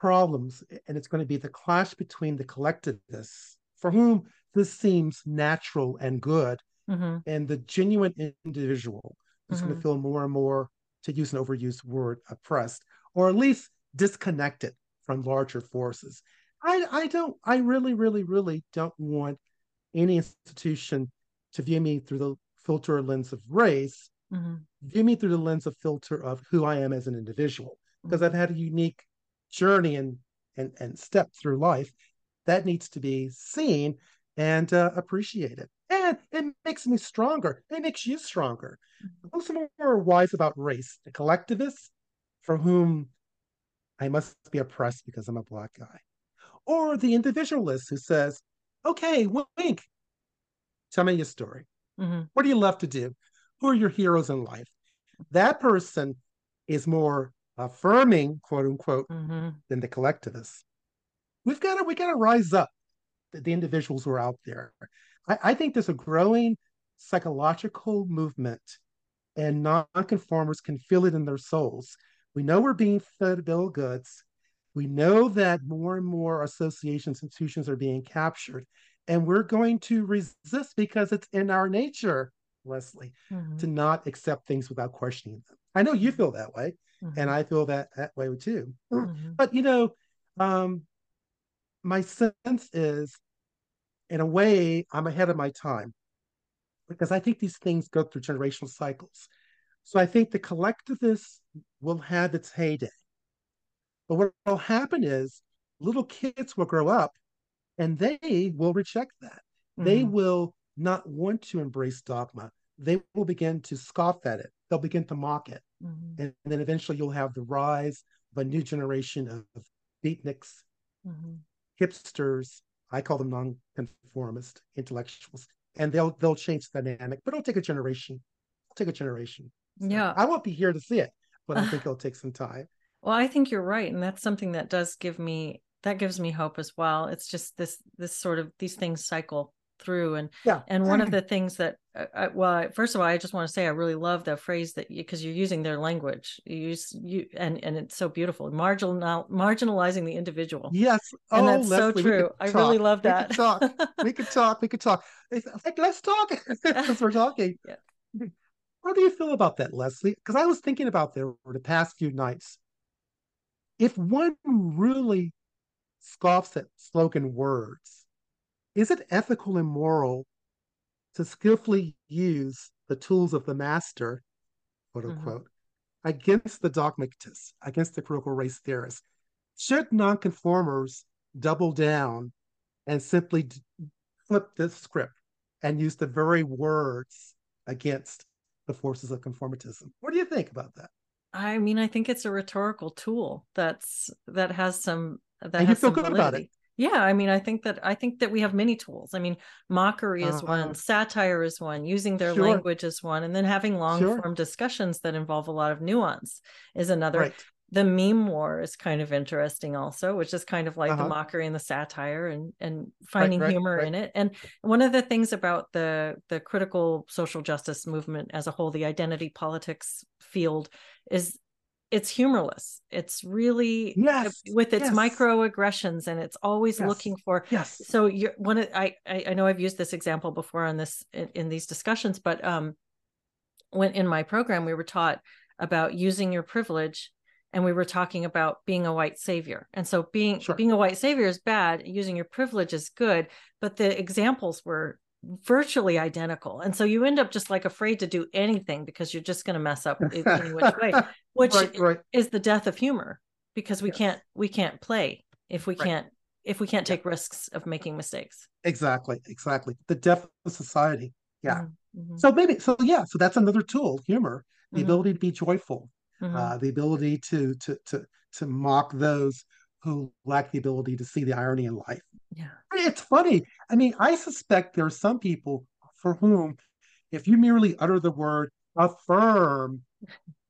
problems, and it's going to be the clash between the collectivists, for whom this seems natural and good, mm-hmm. and the genuine individual who's mm-hmm. going to feel more and more, to use an overused word, oppressed, or at least disconnected from larger forces. I, I don't, I really, really, really don't want any institution to view me through the filter lens of race, mm-hmm. view me through the lens of filter of who I am as an individual, because mm-hmm. I've had a unique journey and, and, and step through life that needs to be seen and uh, appreciated. And it makes me stronger. It makes you stronger. Mm-hmm. Who's more wise about race? The collectivists for whom I must be oppressed because I'm a black guy. Or the individualist who says, okay, wink, tell me your story. Mm-hmm. What do you love to do? Who are your heroes in life? That person is more affirming, quote unquote, mm-hmm. than the collectivist. We've got to we got to rise up. The, the, individuals who are out there. I, I think there's a growing psychological movement, and nonconformers can feel it in their souls we know we're being fed a bill of goods. We know that more and more associations, institutions are being captured, and we're going to resist because it's in our nature, Leslie, mm-hmm. to not accept things without questioning them. I know you feel that way, mm-hmm. and I feel that that way too. Mm-hmm. But you know, um, my sense is, in a way, I'm ahead of my time because I think these things go through generational cycles. So I think the collectivist will have its heyday. But what will happen is little kids will grow up and they will reject that. Mm-hmm. They will not want to embrace dogma. They will begin to scoff at it. They'll begin to mock it. Mm-hmm. And then eventually you'll have the rise of a new generation of beatniks, mm-hmm. hipsters. I call them nonconformist intellectuals. And they'll they'll change the dynamic, but it'll take a generation. It'll take a generation. So yeah. I won't be here to see it, but I think it'll take some time. Well, I think you're right. And that's something that does give me that gives me hope as well. It's just this this sort of these things cycle through and yeah and one of the things that uh, I, well first of all i just want to say i really love the phrase that because you, are using their language. You use you and and it's so beautiful marginal marginalizing the individual. Yes. And oh, that's Leslie, so true. I really love that we could talk. We could talk. We could talk. It's like let's talk. Because we're talking. Yeah. How do you feel about that, Leslie? Because I was thinking about there over the past few nights. If one really scoffs at slogan words, is it ethical and moral to skillfully use the tools of the master, quote mm-hmm. unquote, mm-hmm. against the dogmatists, against the critical race theorists? Should nonconformers double down and simply flip the script and use the very words against the forces of conformism. What do you think about that? I mean, I think it's a rhetorical tool that's that has some that and has you feel good validity. about it. Yeah, I mean, I think that I think that we have many tools. I mean, mockery is uh-huh. one, satire is one, using their sure. language is one, and then having long sure. form discussions that involve a lot of nuance is another. Right the meme war is kind of interesting also which is kind of like uh-huh. the mockery and the satire and and finding right, right, humor right. in it and one of the things about the the critical social justice movement as a whole the identity politics field is it's humorless it's really yes with its yes. microaggressions and it's always yes. looking for yes so you're one of, I, I know i've used this example before on this in, in these discussions but um when in my program we were taught about using your privilege and we were talking about being a white savior and so being sure. being a white savior is bad using your privilege is good but the examples were virtually identical and so you end up just like afraid to do anything because you're just going to mess up in any which way which right, right. is the death of humor because we yes. can't we can't play if we right. can't if we can't take yeah. risks of making mistakes exactly exactly the death of society yeah mm-hmm. mm-hmm. so maybe so yeah so that's another tool humor the mm-hmm. ability to be joyful mm-hmm. uh, the ability to to to to mock those who lack the ability to see the irony in life. Yeah, it's funny. I mean, I suspect there are some people for whom, if you merely utter the word affirm,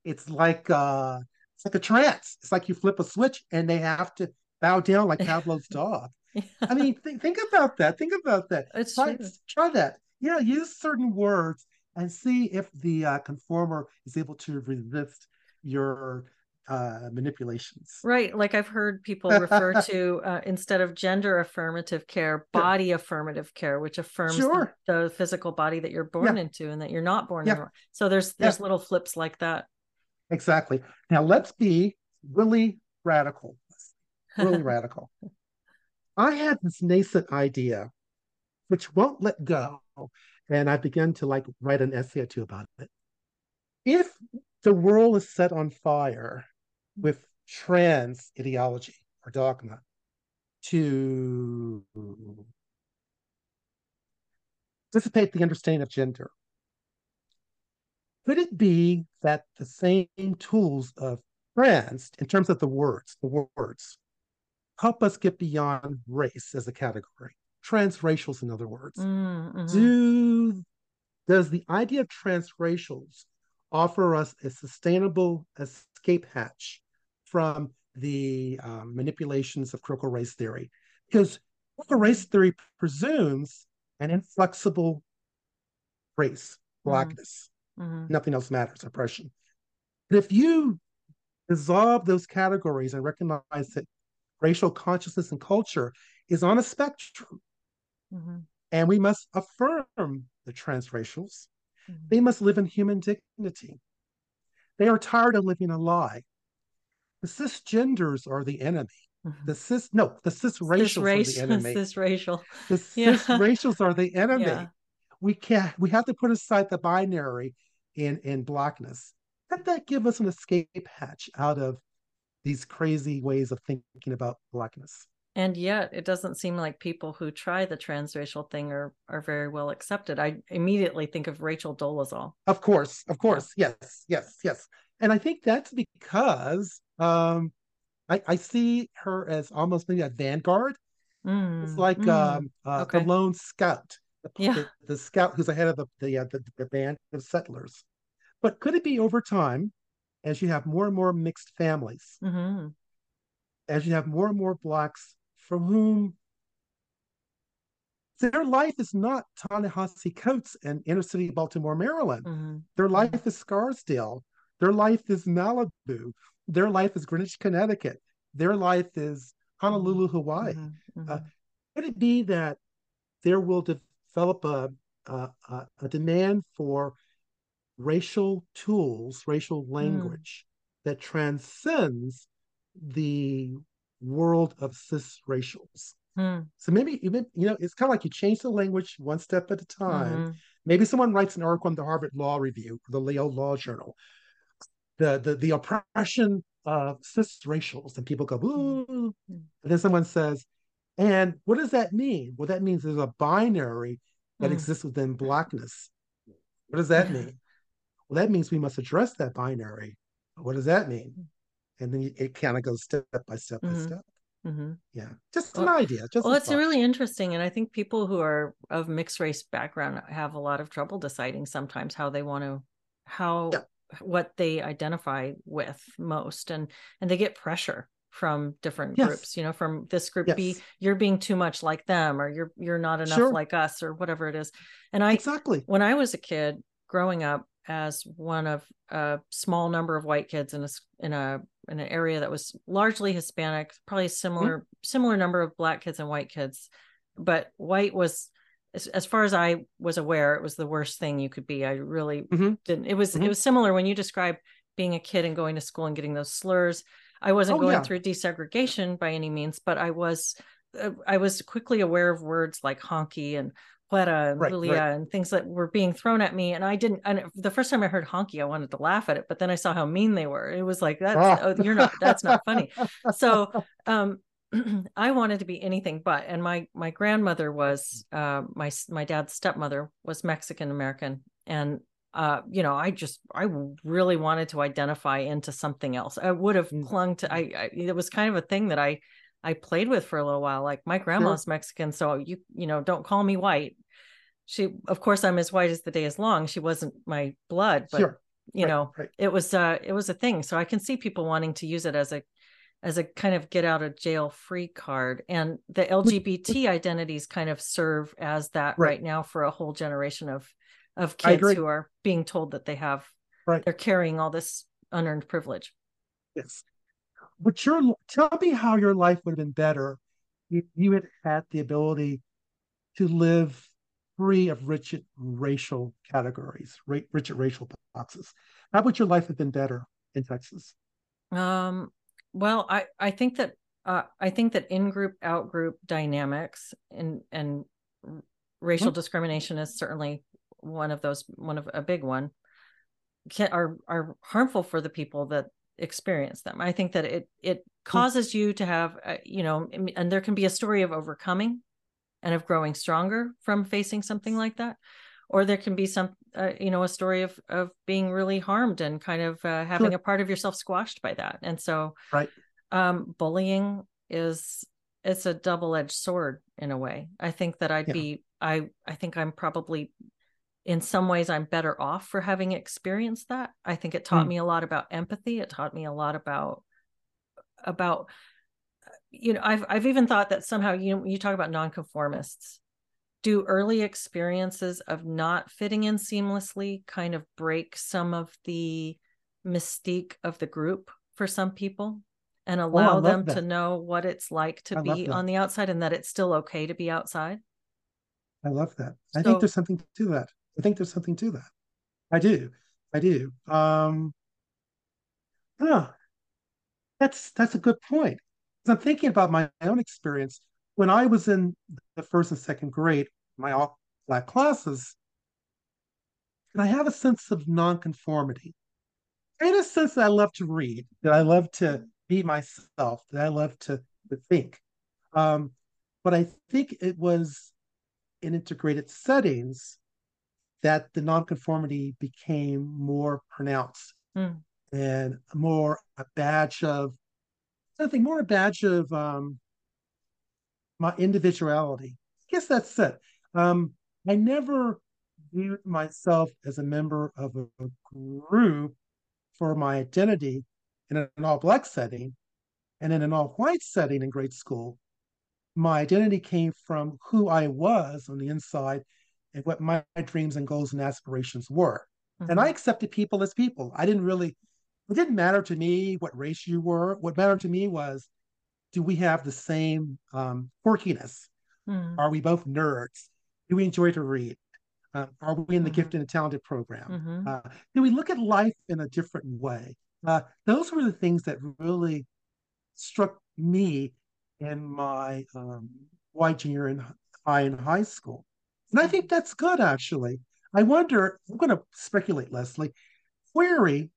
it's like uh, it's like a trance. It's like you flip a switch and they have to bow down like Pavlov's dog. Yeah. I mean, th- think about that. Think about that. It's try, true. try that. Yeah, use certain words and see if the uh, conformer is able to resist your uh, manipulations. Right. Like I've heard people refer to uh, instead of gender affirmative care, body affirmative care, which affirms Sure. the, the physical body that you're born Yeah. into and that you're not born Yeah. into. So there's Yeah. there's little flips like that. Exactly. Now let's be really radical. Really radical. I had this nascent idea, which won't let go, and I began to like write an essay or two about it. If the world is set on fire with trans ideology or dogma to dissipate the understanding of gender, could it be that the same tools of trans, in terms of the words, the words, help us get beyond race as a category? Transracials, in other words. Mm, mhm. Do does the idea of transracials offer us a sustainable escape hatch from the um, manipulations of critical race theory? Because critical race theory presumes an inflexible race, blackness Mhm. nothing else matters, oppression. But if you dissolve those categories and recognize that racial consciousness and culture is on a spectrum, Mhm. and we must affirm the transracials. They must live in human dignity. They are tired of living a lie. The cisgenders are the enemy. Mhm. The cis no, the cisracials are race, the enemy. this racial. The Yeah. cisracials are the enemy. Yeah. we can't we have to put aside the binary in in blackness let that give us an escape hatch out of these crazy ways of thinking about blackness And yet it doesn't seem like people who try the transracial thing are are very well accepted. I immediately think of Rachel Dolezal. of course of course yes yes yes and i think that's because um i i see her as almost maybe a vanguard Mm, it's like mm. um uh, okay. the lone scout the, Yeah. the, the scout who's ahead of the the, uh, the the band of settlers but could it be over time as you have more and more mixed families Mhm. as you have more and more blacks for whom their life is not Ta-Nehisi Coates and inner city Baltimore, Maryland. Mhm. Their life is Scarsdale. Their life is Malibu. Their life is Greenwich, Connecticut. Their life is Honolulu, Hawaii. Mhm. Mhm. Uh, Could it be that there will develop a, a, a, a demand for racial tools, racial language that transcends the world of cis racials? Hmm. So maybe even you know it's kind of like you change the language one step at a time. Mhm. Maybe someone writes an article in the Harvard Law Review or the Yale Law Journal. The the the oppression of cis racials, and people go, ooh. And then someone says, and what does that mean? Well, that means there's a binary that Mm. exists within blackness. What does that mean? Well, that means we must address that binary. What does that mean? And then it kind of goes step by step by Mhm. step. Mhm. Yeah, just Well- an idea. Just Well, it's thought. really interesting. And I think people who are of mixed race background have a lot of trouble deciding sometimes how they want to, how, Yeah. what they identify with most. And, and they get pressure from different Yes. groups, you know, from this group B, Yes. you're being too much like them, or you're, you're not enough Sure. like us, or whatever it is. And I, exactly. when I was a kid growing up as one of a small number of white kids in a in a in an area that was largely Hispanic, probably a similar similar number of black kids and white kids, but white was as, as far as I was aware, it was the worst thing you could be. I really Mhm. didn't. It was Mhm. it was similar when you described being a kid and going to school and getting those slurs. I wasn't Oh, going yeah. through desegregation by any means, but I was uh, I was quickly aware of words like honky and Huera and Right, Lulia right. and things that were being thrown at me. And I didn't, and the first time I heard honky, I wanted to laugh at it, but then I saw how mean they were. It was like, that's, Ah. oh, you're not, that's not funny. So, um, I wanted to be anything but, and my, my grandmother was, uh, my, my dad's stepmother was Mexican American. And, uh, you know, I just, I really wanted to identify into something else. I would have Mm. clung to, I, I, it was kind of a thing that I, I played with for a little while. Like my grandma's Mexican, so you you know don't call me white. She, of course, I'm as white as the day is long. She wasn't my blood, but sure. you Right, know right. it was uh it was a thing. So I can see people wanting to use it as a as a kind of get out of jail free card, and the LGBT identities kind of serve as that Right. right, now for a whole generation of of kids who are being told that they have Right. they're carrying all this unearned privilege. Yes. But your tell me how your life would have been better if you had had the ability to live free of rigid racial categories, rigid racial boxes. How would your life have been better in Texas? Um, well, I I think that uh, I think that in group out group dynamics and and racial mm-hmm. discrimination is certainly one of those one of a big one can, are are harmful for the people that experience them. I think that it it causes you to have uh, you know and there can be a story of overcoming and of growing stronger from facing something like that or there can be some uh, you know a story of of being really harmed and kind of uh, having sure. a part of yourself squashed by that and so right um bullying is it's a double-edged sword in a way i think that i'd yeah. be i i think i'm probably in some ways i'm better off for having experienced that. I think it taught mm. me a lot about empathy. It taught me a lot about about you know i've i've even thought that somehow you know you talk about nonconformists. Do early experiences of not fitting in seamlessly kind of break some of the mystique of the group for some people and oh, allow oh, them that. to know what it's like to I be on the outside and that it's still okay to be outside? I love that. So, i think there's something to that i think there's something to that i do i do um huh. that's that's a good point i'm thinking about my own experience when I was in the first and second grade, my all black classes, and I have a sense of nonconformity. In a sense that I love to read, that I love to be myself, that I love to, to think. Um, but I think it was in integrated settings that the nonconformity became more pronounced mm. and more a badge of something more a badge of um, my individuality. I guess that's it. Um, I never viewed myself as a member of a, a group for my identity in an all black setting and in an all white setting in grade school. My identity came from who I was on the inside and what my dreams and goals and aspirations were. Mm-hmm. And I mm-hmm. accepted people as people. I didn't really, it didn't matter to me what race you were. What mattered to me was do we have the same um, quirkiness? Mm. Are we both nerds? Do we enjoy to read? Uh, are we in the mm-hmm. gifted and talented program? Mm-hmm. Uh, do we look at life in a different way? Uh, those were the things that really struck me in my um, white junior and high and high school. And I think that's good, actually. I wonder, I'm going to speculate, Leslie, query,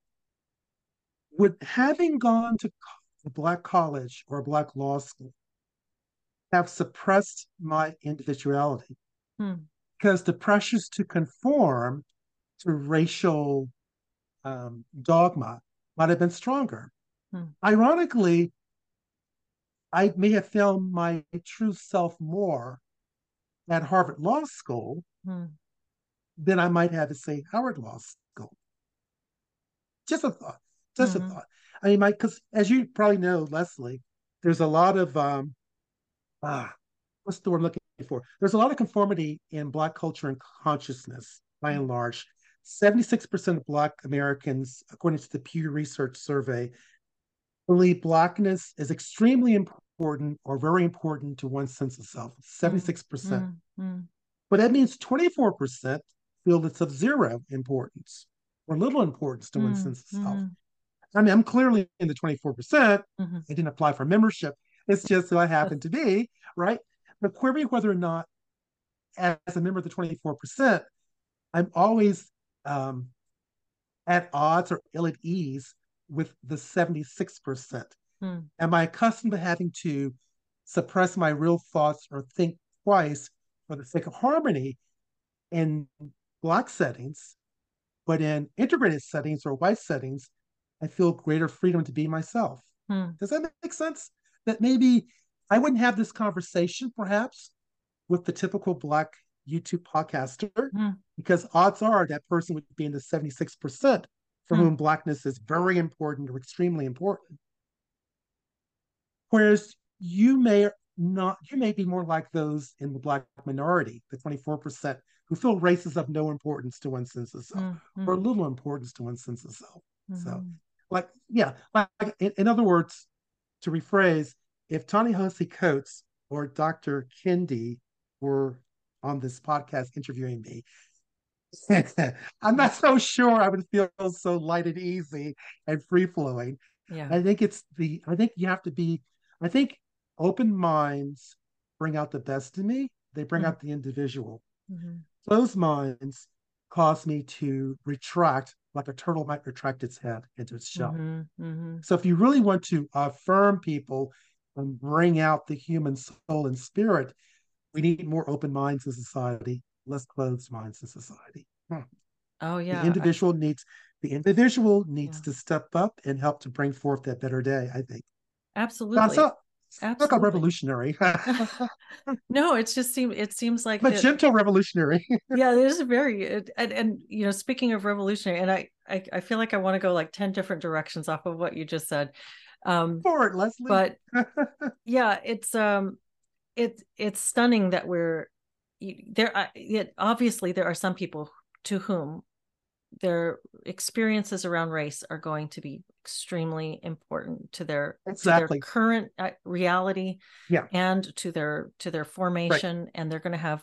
would having gone to a black college or a black law school have suppressed my individuality hmm. because the pressures to conform to racial um, dogma might have been stronger. Hmm. Ironically, I may have found my true self more at Harvard Law School hmm. than I might have at, say, Howard Law School. Just a thought. Just mm-hmm. a thought. I mean, my because as you probably know, Leslie, there's a lot of um, ah, what's the word I'm looking for? There's a lot of conformity in Black culture and consciousness, by and large. 76% of Black Americans, according to the Pew Research Survey, believe Blackness is extremely important or very important to one's sense of self. 76%. Mm, mm. But that means 24% feel it's of zero importance or little importance to mm, one's sense of self. Mm. I mean, I'm clearly in the 24%. percent mm hmm I didn't apply for membership. It's just who I happen to be, right? But query whether or not, as a member of the 24%, I'm always um, at odds or ill at ease with the 76%. Hmm. Am I accustomed to having to suppress my real thoughts or think twice for the sake of harmony in Black settings, but in integrated settings or white settings, I feel greater freedom to be myself. Hmm. Does that make sense? That maybe I wouldn't have this conversation perhaps with the typical Black YouTube podcaster hmm. because odds are that person would be in the 76% for hmm. whom Blackness is very important or extremely important. Whereas you may not, you may be more like those in the Black minority, the 24%, who feel race is of no importance to one's sense of self mm-hmm. or little importance to one's sense of self. Mm-hmm. So like yeah, like in, in other words, to rephrase, if Ta-Nehisi Coates or Dr. Kendi were on this podcast interviewing me, I'm not so sure I would feel so light and easy and free flowing. Yeah. I think it's the I think you have to be I think open minds bring out the best in me. They bring mm-hmm. out the individual. Mm-hmm. Closed minds cause me to retract like a turtle might retract its head into its shell. Mm-hmm. mm-hmm. So if you really want to affirm people and bring out the human soul and spirit, we need more open minds in society, less closed minds in society. Hmm. Oh yeah. The individual I... needs the individual needs yeah. to step up and help to bring forth that better day, I think. Absolutely. So, Absolutely. Like a revolutionary. no, it's just seem it seems like magenta that, revolutionary. yeah, it is very and, and you know, speaking of revolutionary, and I, I I feel like I want to go like 10 different directions off of what you just said. Um for it, Leslie. But yeah, it's um it's it's stunning that we're there I, it, obviously there are some people to whom their experiences around race are going to be extremely important to their exactly to their current uh, reality yeah and to their to their formation right. and they're going to have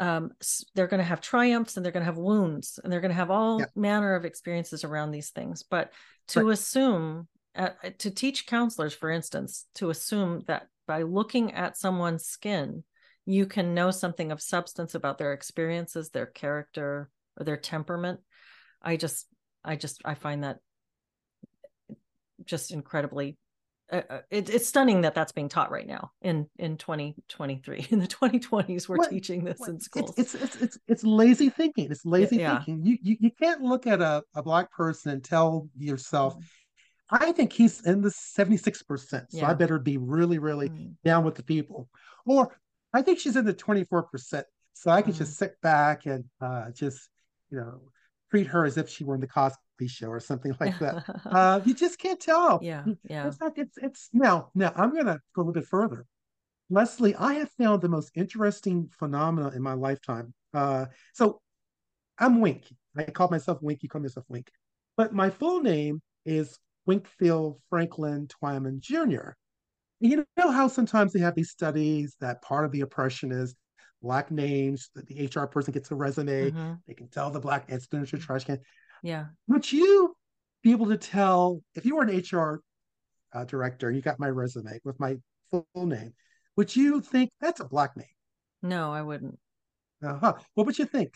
um they're going to have triumphs and they're going to have wounds and they're going to have all yeah. manner of experiences around these things but to right. assume uh, to teach counselors for instance to assume that by looking at someone's skin you can know something of substance about their experiences their character or their temperament i just i just i find that just incredibly uh, uh it, it's stunning that that's being taught right now in in 2023 in the 2020s we're what, teaching this what, in schools it's, it's it's it's lazy thinking it's lazy yeah. thinking you, you you can't look at a, a black person and tell yourself mm-hmm. i think he's in the 76% so yeah. i better be really really mm-hmm. down with the people or i think she's in the 24% so i can mm-hmm. just sit back and uh, just you know treat her as if she were in the Cosby Show or something like that. uh, you just can't tell. Yeah, yeah. It's not. It's it's now. Now I'm going to go a little bit further. Leslie, I have found the most interesting phenomena in my lifetime. Uh, so I'm Wink. I call myself Wink. You call myself Wink. But my full name is Winkfield Franklin Twyman Jr. You know how sometimes they have these studies that part of the oppression is black names. The, the HR person gets a resume. Mm-hmm. They can tell the black expenditure trash can. Yeah. Would you be able to tell if you were an HR uh, director, and you got my resume with my full name, would you think that's a black name? No, I wouldn't. Uh-huh. What would you think?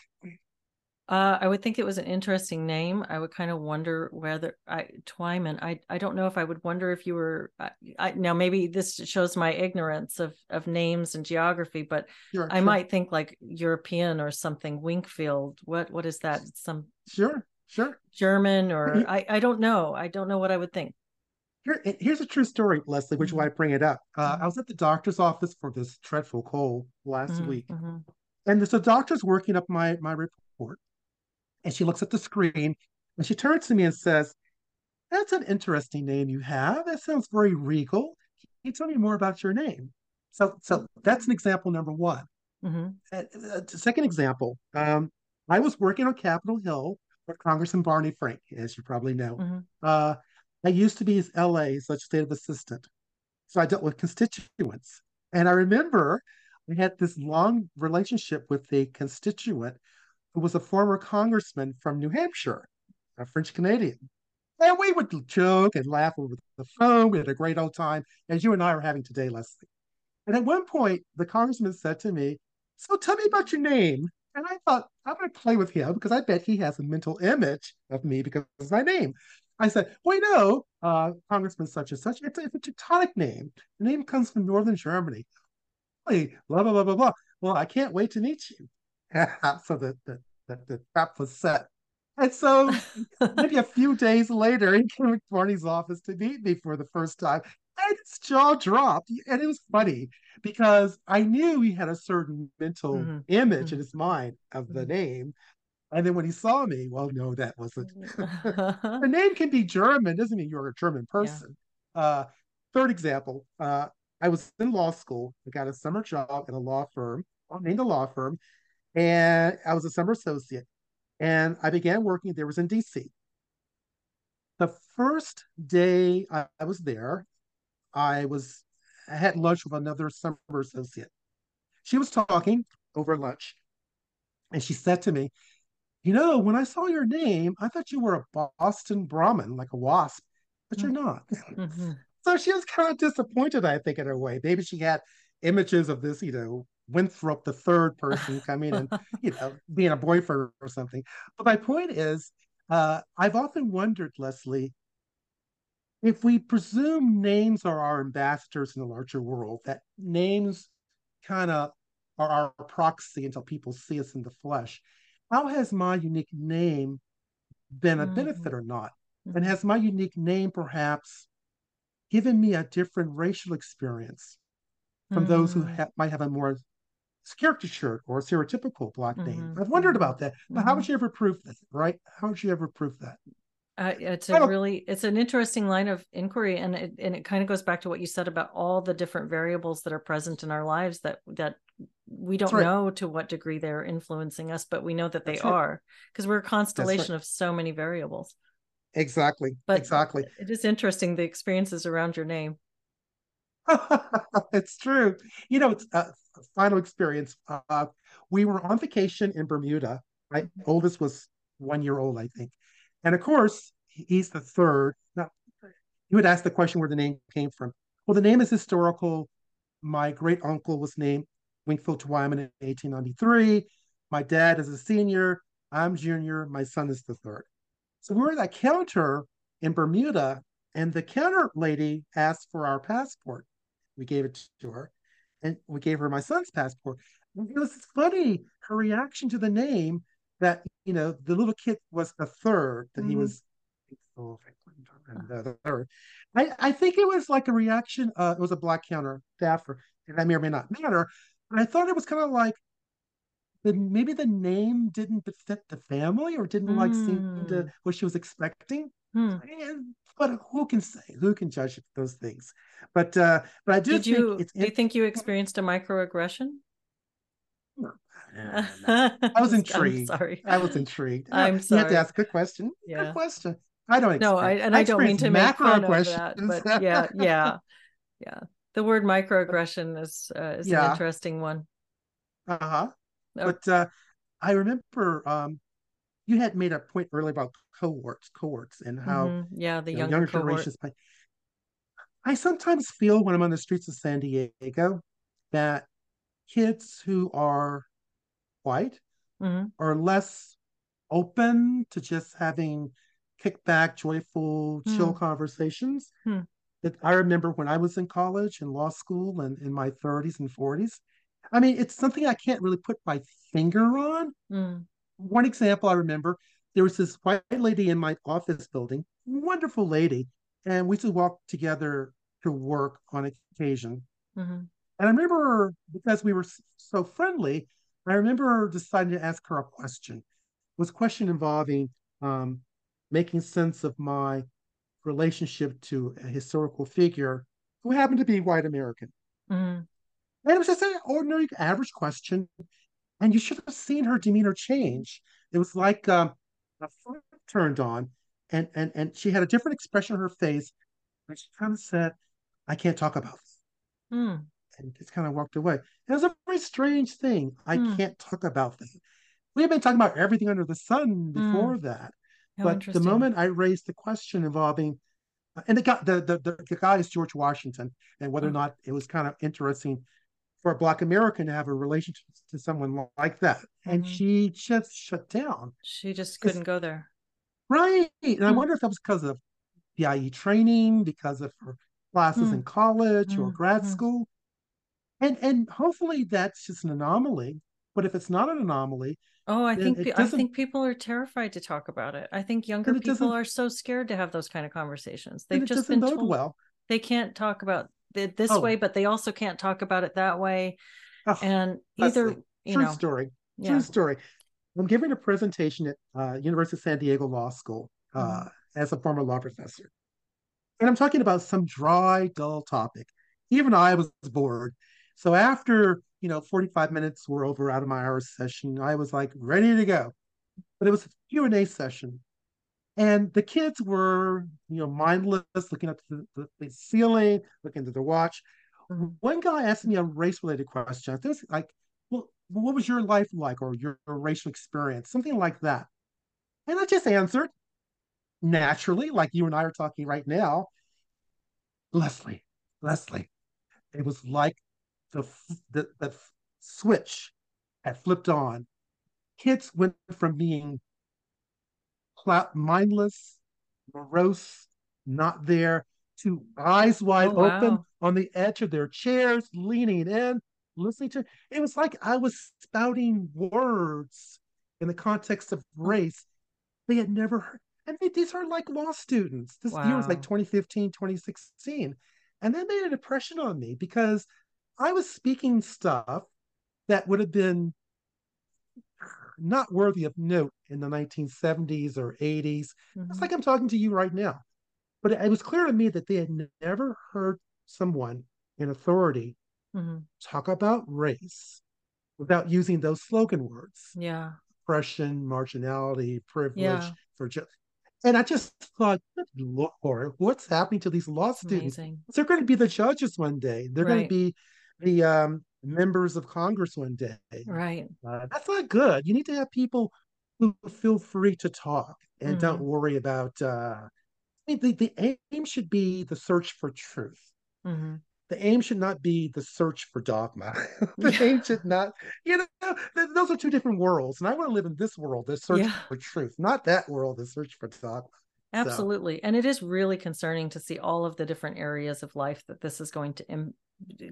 Uh, I would think it was an interesting name. I would kind of wonder whether I Twyman. I I don't know if I would wonder if you were. I, I now maybe this shows my ignorance of of names and geography, but sure, I sure. might think like European or something. Winkfield. What what is that? Some sure sure German or I I don't know. I don't know what I would think. Here, here's a true story, Leslie, which is why I bring it up. Uh, mm-hmm. I was at the doctor's office for this dreadful cold last mm-hmm. week, mm-hmm. and there's a doctor's working up my my report and she looks at the screen and she turns to me and says, That's an interesting name you have. That sounds very regal. Can you tell me more about your name? So, so that's an example number one. Mm-hmm. Uh, uh, second example, um, I was working on Capitol Hill Congressman Barney Frank, as you probably know. Mm-hmm. Uh, I used to be his LA legislative assistant. So I dealt with constituents. And I remember we had this long relationship with a constituent who was a former congressman from New Hampshire, a French Canadian. And we would joke and laugh over the phone. We had a great old time, as you and I are having today, Leslie. And at one point, the congressman said to me, So tell me about your name. And I thought, I'm going to play with him because I bet he has a mental image of me because of my name. I said, Well, you know, uh, Congressman such and such, it's a, it's a Teutonic name. The name comes from Northern Germany. Blah, blah, blah, blah, blah. Well, I can't wait to meet you. so the, the, the, the trap was set. And so maybe a few days later, he came to Barney's office to meet me for the first time. And his jaw dropped. And it was funny because I knew he had a certain mental mm-hmm. image mm-hmm. in his mind of the mm-hmm. name. And then when he saw me, well, no, that wasn't. the name can be German, doesn't mean you're a German person. Yeah. Uh, third example, uh, I was in law school. I got a summer job at a law firm, named a law firm, and I was a summer associate. And I began working, there was in DC. the first day I, I was there, I was I had lunch with another summer associate. She was talking over lunch, and she said to me, "You know, when I saw your name, I thought you were a Boston Brahmin, like a wasp, but you're not." Mm-hmm. so she was kind of disappointed, I think, in her way. Maybe she had images of this, you know, Winthrop, the third person coming and, you know, being a boyfriend or something. But my point is, uh, I've often wondered, Leslie, if we presume names are our ambassadors in the larger world, that names kind of are our proxy until people see us in the flesh, how has my unique name been a mm-hmm. benefit or not? Mm-hmm. And has my unique name perhaps given me a different racial experience from mm-hmm. those who mm. ha- might have a more caricature or stereotypical black name? Mm-hmm. I've wondered about that, but how would mm-hmm. you ever prove that, right? How would you ever prove that? Uh, it's a really it's an interesting line of inquiry and it, and it kind of goes back to what you said about all the different variables that are present in our lives that that we don't right. know to what degree they're influencing us but we know that they That's are because we're a constellation right. of so many variables exactly but exactly it is interesting the experiences around your name it's true you know it's a final experience uh, we were on vacation in bermuda my mm-hmm. oldest was one year old i think and of course, he's the third. Now, you would ask the question where the name came from. Well, the name is historical. My great uncle was named Winkfield Twyman in 1893. My dad is a senior. I'm junior. My son is the third. So we were at that counter in Bermuda, and the counter lady asked for our passport. We gave it to her, and we gave her my son's passport. It was funny. Her reaction to the name that you know the little kid was a third that mm-hmm. he was and the third. I, I think it was like a reaction. Uh, it was a black counter staffer, and that may or may not matter. But I thought it was kind of like the maybe the name didn't fit the family or didn't mm. like seem to hmm. what she was expecting. Mm. And, but who can say? Who can judge those things? But uh, but I do Did you, do you think you experienced a microaggression? I was intrigued. I'm sorry. I was intrigued. I'm sorry. You have to ask a question. Yeah. Good question. I don't. No, I and I, I don't mean to make fun of that, but yeah, yeah, yeah. The word microaggression is uh, is yeah. an interesting one. Uh huh. Oh. But uh, I remember um, you had made a point earlier about cohorts, cohorts, and how mm-hmm. yeah, the you know, younger, younger generations. I sometimes feel when I'm on the streets of San Diego that kids who are white mm-hmm. are less open to just having kickback, joyful, mm. chill conversations. Mm. That I remember when I was in college and law school and in my 30s and 40s. I mean, it's something I can't really put my finger on. Mm. One example I remember there was this white lady in my office building, wonderful lady, and we used to walk together to work on occasion. Mm-hmm. And I remember because we were so friendly, I remember deciding to ask her a question. It was a question involving um, making sense of my relationship to a historical figure who happened to be white American. Mm. And it was just an ordinary, average question. And you should have seen her demeanor change. It was like um, a flip turned on, and, and, and she had a different expression on her face. And she kind of said, I can't talk about this. Mm and just kind of walked away. It was a very strange thing. I hmm. can't talk about that. We have been talking about everything under the sun before hmm. that. How but the moment I raised the question involving, and the guy, the, the, the, guy is George Washington, and whether or hmm. not it was kind of interesting for a Black American to have a relationship to someone like that. Mm-hmm. And she just shut down. She just couldn't go there. Right. And mm. I wonder if that was because of DEI training, because of her classes mm. in college mm. or grad school and and hopefully that's just an anomaly but if it's not an anomaly oh i think i think people are terrified to talk about it. I think younger people are so scared to have those kind of conversations. They've just been told well. they can't talk about it this oh. way but they also can't talk about it that way. Oh, and either you true know story yeah. true story. I'm giving a presentation at uh, university of san diego law school uh, mm-hmm. as a former law professor. And i'm talking about some dry dull topic. Even i was bored so after, you know, 45 minutes were over out of my hour session, I was like ready to go. But it was a Q&A session. And the kids were, you know, mindless, looking up the, the, the ceiling, looking at their watch. One guy asked me a race-related question. I think like, well, what was your life like or your racial experience? Something like that. And I just answered naturally, like you and I are talking right now. Leslie, Leslie, it was like the, the, the switch had flipped on. Kids went from being mindless, morose, not there, to eyes wide oh, wow. open on the edge of their chairs, leaning in, listening to. It was like I was spouting words in the context of race they had never heard. And they, these are like law students. This wow. year was like 2015, 2016. And that made an impression on me because I was speaking stuff that would have been not worthy of note in the 1970s or 80s. Mm-hmm. It's like I'm talking to you right now. But it, was clear to me that they had never heard someone in authority mm-hmm. talk about race without using those slogan words. Yeah. Oppression, marginality, privilege yeah. for just and I just thought, Lord, what's happening to these law students? Amazing. They're going to be the judges one day. They're right. going to be the um, members of Congress one day. Right. Uh, that's not good. You need to have people who feel free to talk and mm-hmm. don't worry about. Uh, I mean, the, the aim should be the search for truth. Mm-hmm. The aim should not be the search for dogma. the yeah. aim should not, you know, those are two different worlds. And I want to live in this world, the search yeah. for truth, not that world, the search for dogma. Absolutely. So. And it is really concerning to see all of the different areas of life that this is going to Im-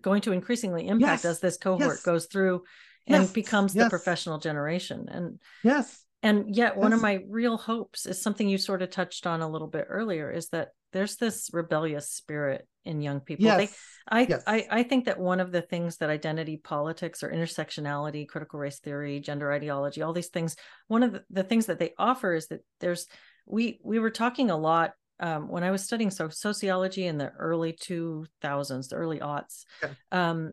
going to increasingly impact yes. as this cohort yes. goes through and yes. becomes the professional generation. And yes. And yet one of my real hopes is something you sort of touched on a little bit earlier is that there's this rebellious spirit in young people. Yes. They, I, yes. I I think that one of the things that identity politics or intersectionality, critical race theory, gender ideology, all these things, one of the, the things that they offer is that there's we we were talking a lot um, when I was studying so sociology in the early 2000s, the early aughts, yeah. um,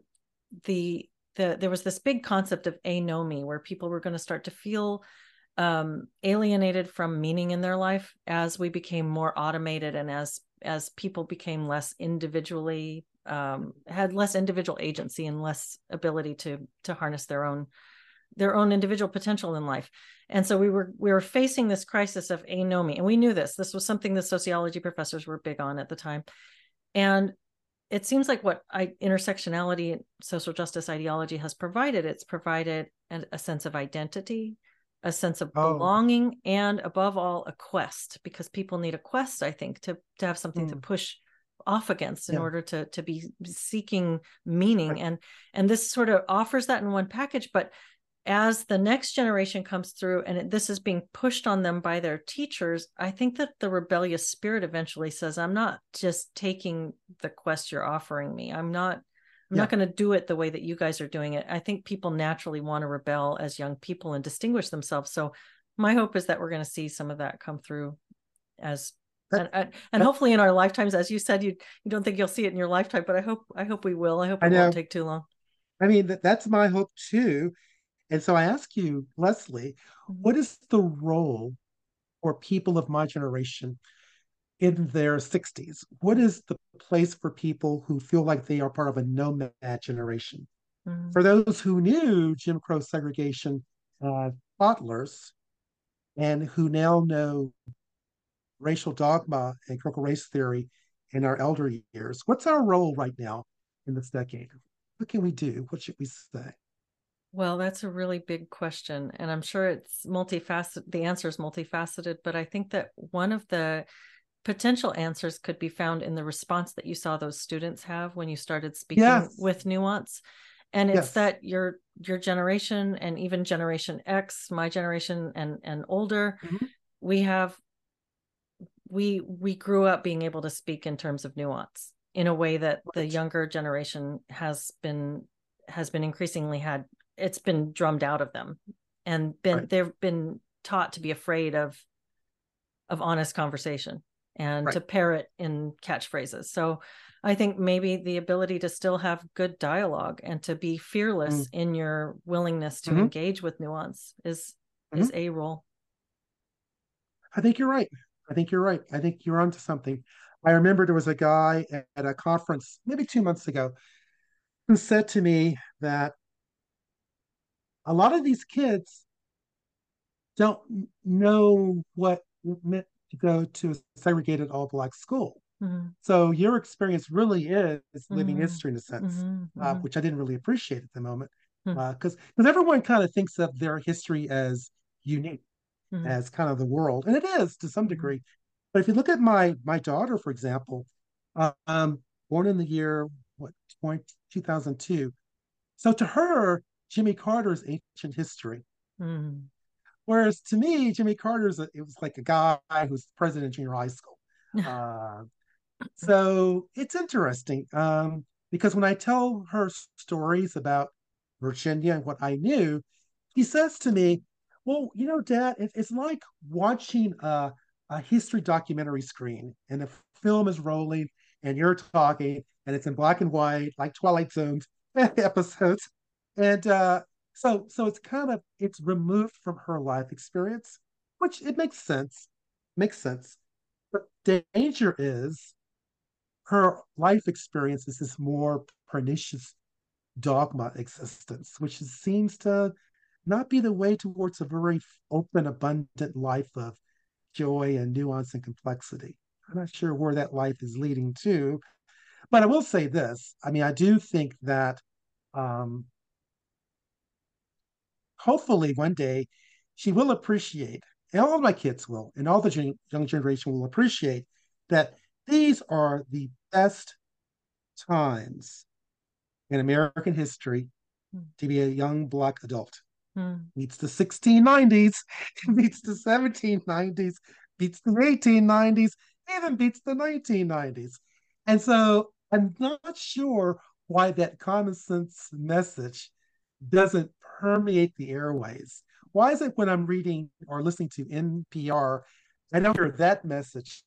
the the there was this big concept of anomie where people were going to start to feel um, alienated from meaning in their life as we became more automated and as as people became less individually um, had less individual agency and less ability to to harness their own their own individual potential in life. And so we were we were facing this crisis of anomie, and we knew this. This was something the sociology professors were big on at the time. And it seems like what I, intersectionality, and social justice ideology has provided. It's provided a, a sense of identity, a sense of oh. belonging, and above all, a quest. Because people need a quest, I think, to to have something mm. to hmm. push off against in yeah. order to to be seeking meaning right. and and this sort of offers that in one package but as the next generation comes through and this is being pushed on them by their teachers i think that the rebellious spirit eventually says i'm not just taking the quest you're offering me. I'm not i'm yeah. not going to do it the way that you guys are doing it. I think people naturally want to rebel as young people and distinguish themselves. So my hope is that we're going to see some of that come through as that, and, and hopefully in our lifetimes as you said you you don't think you'll see it in your lifetime but i hope i hope we will. I hope it I won't take too long. I mean that, that's my hope too and so I ask you, Leslie, mm-hmm. what is the role for people of my generation in their 60s? What is the place for people who feel like they are part of a nomad generation? Mm-hmm. For those who knew Jim Crow segregation uh, toddlers and who now know racial dogma and critical race theory in our elder years, what's our role right now in this decade? What can we do? What should we say? Well, that's a really big question. And I'm sure it's multifaceted. The answer is multifaceted, but I think that one of the potential answers could be found in the response that you saw those students have when you started speaking yes. with nuance. And it's yes. that your your generation and even generation X, my generation and and older, mm-hmm. we have we we grew up being able to speak in terms of nuance in a way that right. the younger generation has been has been increasingly had it's been drummed out of them and been right. they've been taught to be afraid of of honest conversation and right. to parrot in catchphrases so i think maybe the ability to still have good dialogue and to be fearless mm. in your willingness to mm-hmm. engage with nuance is mm-hmm. is a role i think you're right I think you're right. I think you're onto something. I remember there was a guy at a conference maybe two months ago who said to me that a lot of these kids don't know what it meant to go to a segregated all black school. Mm-hmm. So your experience really is living mm-hmm. history in a sense, mm-hmm. uh, mm-hmm. which I didn't really appreciate at the moment, because hmm. uh, because everyone kind of thinks of their history as unique, mm-hmm. as kind of the world, and it is to some mm-hmm. degree. But if you look at my my daughter, for example, um, born in the year what 20, 2002, so to her, Jimmy Carter's ancient history. Whereas to me, Jimmy Carter's a, it was like a guy who's president of junior high school. Uh, so it's interesting um, because when I tell her stories about Virginia and what I knew, he says to me, "Well, you know, Dad, it, it's like watching a, a history documentary screen, and the film is rolling, and you're talking, and it's in black and white, like Twilight Zone episodes, and uh, so so it's kind of it's removed from her life experience, which it makes sense, makes sense. But danger is her life experience is this more pernicious dogma existence, which seems to not be the way towards a very open, abundant life of joy and nuance and complexity. I'm not sure where that life is leading to, but I will say this. I mean, I do think that um, hopefully one day she will appreciate, and all my kids will, and all the gen- young generation will appreciate that these are the best times in American history mm. to be a young Black adult. Mm. Beats the 1690s, beats the 1790s, beats the 1890s, even beats the 1990s. And so I'm not sure why that common sense message doesn't permeate the airways. Why is it when I'm reading or listening to NPR, I don't hear that message?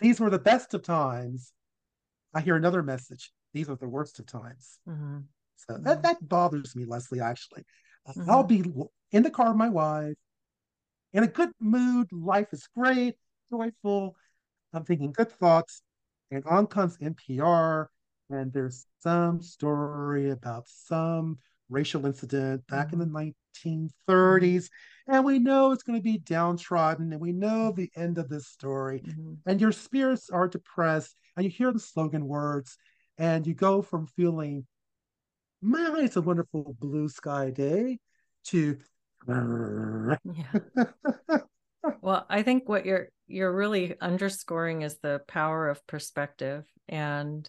These were the best of times. I hear another message. These are the worst of times. Mm-hmm. So mm-hmm. that, that bothers me, Leslie, actually. Mm-hmm. I'll be in the car with my wife, in a good mood. Life is great, joyful. I'm thinking good thoughts. And on comes NPR, and there's some story about some racial incident back in the 1930s. Mm-hmm. And we know it's going to be downtrodden, and we know the end of this story. Mm-hmm. And your spirits are depressed, and you hear the slogan words, and you go from feeling, man, it's a wonderful blue sky day to yeah. well, I think what you're you're really underscoring is the power of perspective and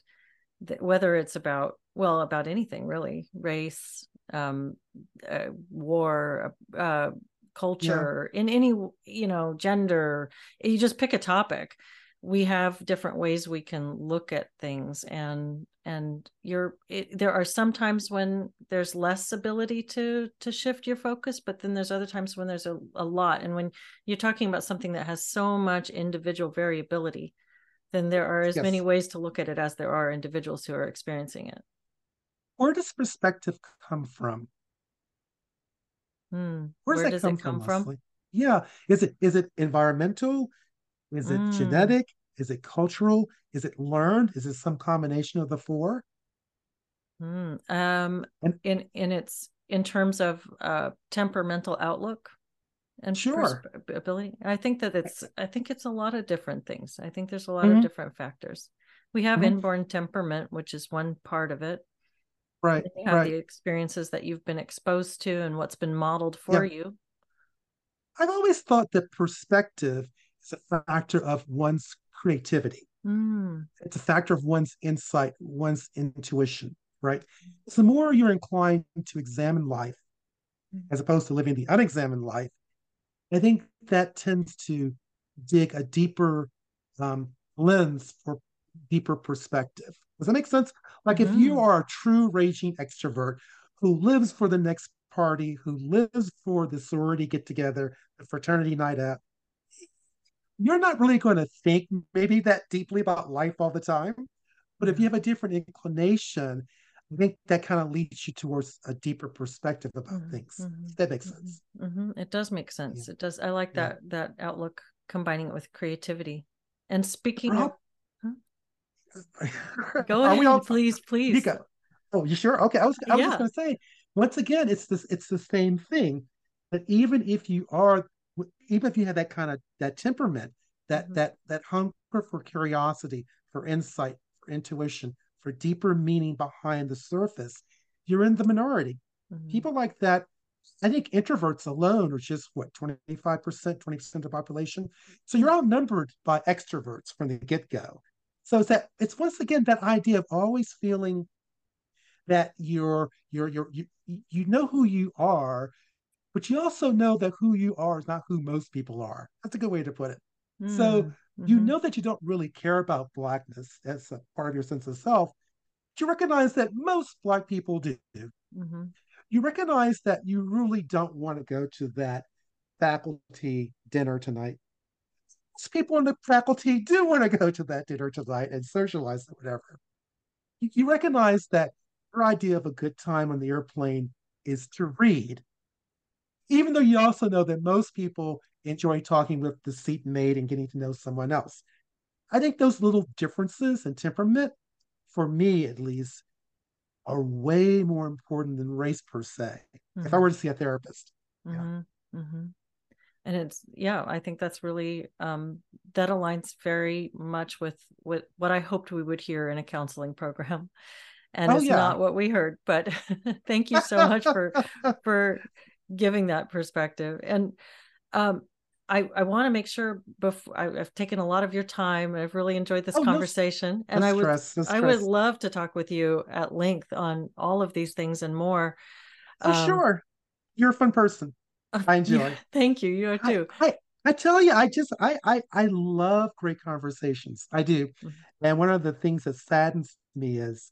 th- whether it's about well about anything really race um, uh, war, uh, culture, yeah. in any you know gender. You just pick a topic. We have different ways we can look at things, and and you're it, there are some times when there's less ability to to shift your focus, but then there's other times when there's a, a lot. And when you're talking about something that has so much individual variability, then there are as yes. many ways to look at it as there are individuals who are experiencing it where does perspective come from? Hmm. Where does come it come from? from? Yeah. Is it is it environmental? Is it mm. genetic? Is it cultural? Is it learned? Is it some combination of the four? Mm. Um, and, in in its in terms of uh, temperamental outlook and sure ability, I think that it's I think it's a lot of different things. I think there's a lot mm-hmm. of different factors. We have mm-hmm. inborn temperament, which is one part of it right you have right. the experiences that you've been exposed to and what's been modeled for yeah. you i've always thought that perspective is a factor of one's creativity mm. it's a factor of one's insight one's intuition right so the more you're inclined to examine life as opposed to living the unexamined life i think that tends to dig a deeper um, lens for deeper perspective does that make sense? Like mm-hmm. if you mm-hmm. are a true raging extrovert who lives for the next party, who lives for the sorority get together, the fraternity night out, you're not really going to think maybe that deeply about life all the time. But if you have a different inclination, I think that kind of leads you towards a deeper perspective about mm-hmm. things. Mm-hmm. That makes sense. Mm-hmm. mm-hmm. It does make sense. Yeah. It does. I like that yeah. that outlook combining it with creativity. And speaking of, go ahead, all, please, please. Nika, oh, you sure? Okay, I was I was yeah. just going to say once again, it's this it's the same thing. That even if you are, even if you have that kind of that temperament, that mm-hmm. that that hunger for curiosity, for insight, for intuition, for deeper meaning behind the surface, you're in the minority. Mm-hmm. People like that I think introverts alone are just what 25%, 20% of the population. So you're outnumbered by extroverts from the get-go. So it's that it's once again that idea of always feeling that you're you're you're you, you know who you are, but you also know that who you are is not who most people are. That's a good way to put it. Mm, so mm-hmm. you know that you don't really care about blackness as a part of your sense of self. But you recognize that most black people do. Mm-hmm you recognize that you really don't want to go to that faculty dinner tonight. Most people in the faculty do want to go to that dinner tonight and socialize or whatever. You, you recognize that your idea of a good time on the airplane is to read, even though you also know that most people enjoy talking with the seatmate and getting to know someone else. I think those little differences in temperament, for me at least, are way more important than race per se. Mm-hmm. If I were to see a therapist. Mm-hmm. Yeah. Mm-hmm. And it's yeah, I think that's really um, that aligns very much with with what I hoped we would hear in a counseling program, and oh, it's yeah. not what we heard. But thank you so much for for giving that perspective. And um, I, I want to make sure before I, have taken a lot of your time. I've really enjoyed this oh, conversation, no, and no I would stress, no I would love to talk with you at length on all of these things and more. Oh, um, sure, you're a fun person. I enjoy. Yeah, thank you. You are too. I, I, I, tell you, I just I, I I love great conversations. I do, mm-hmm. and one of the things that saddens me is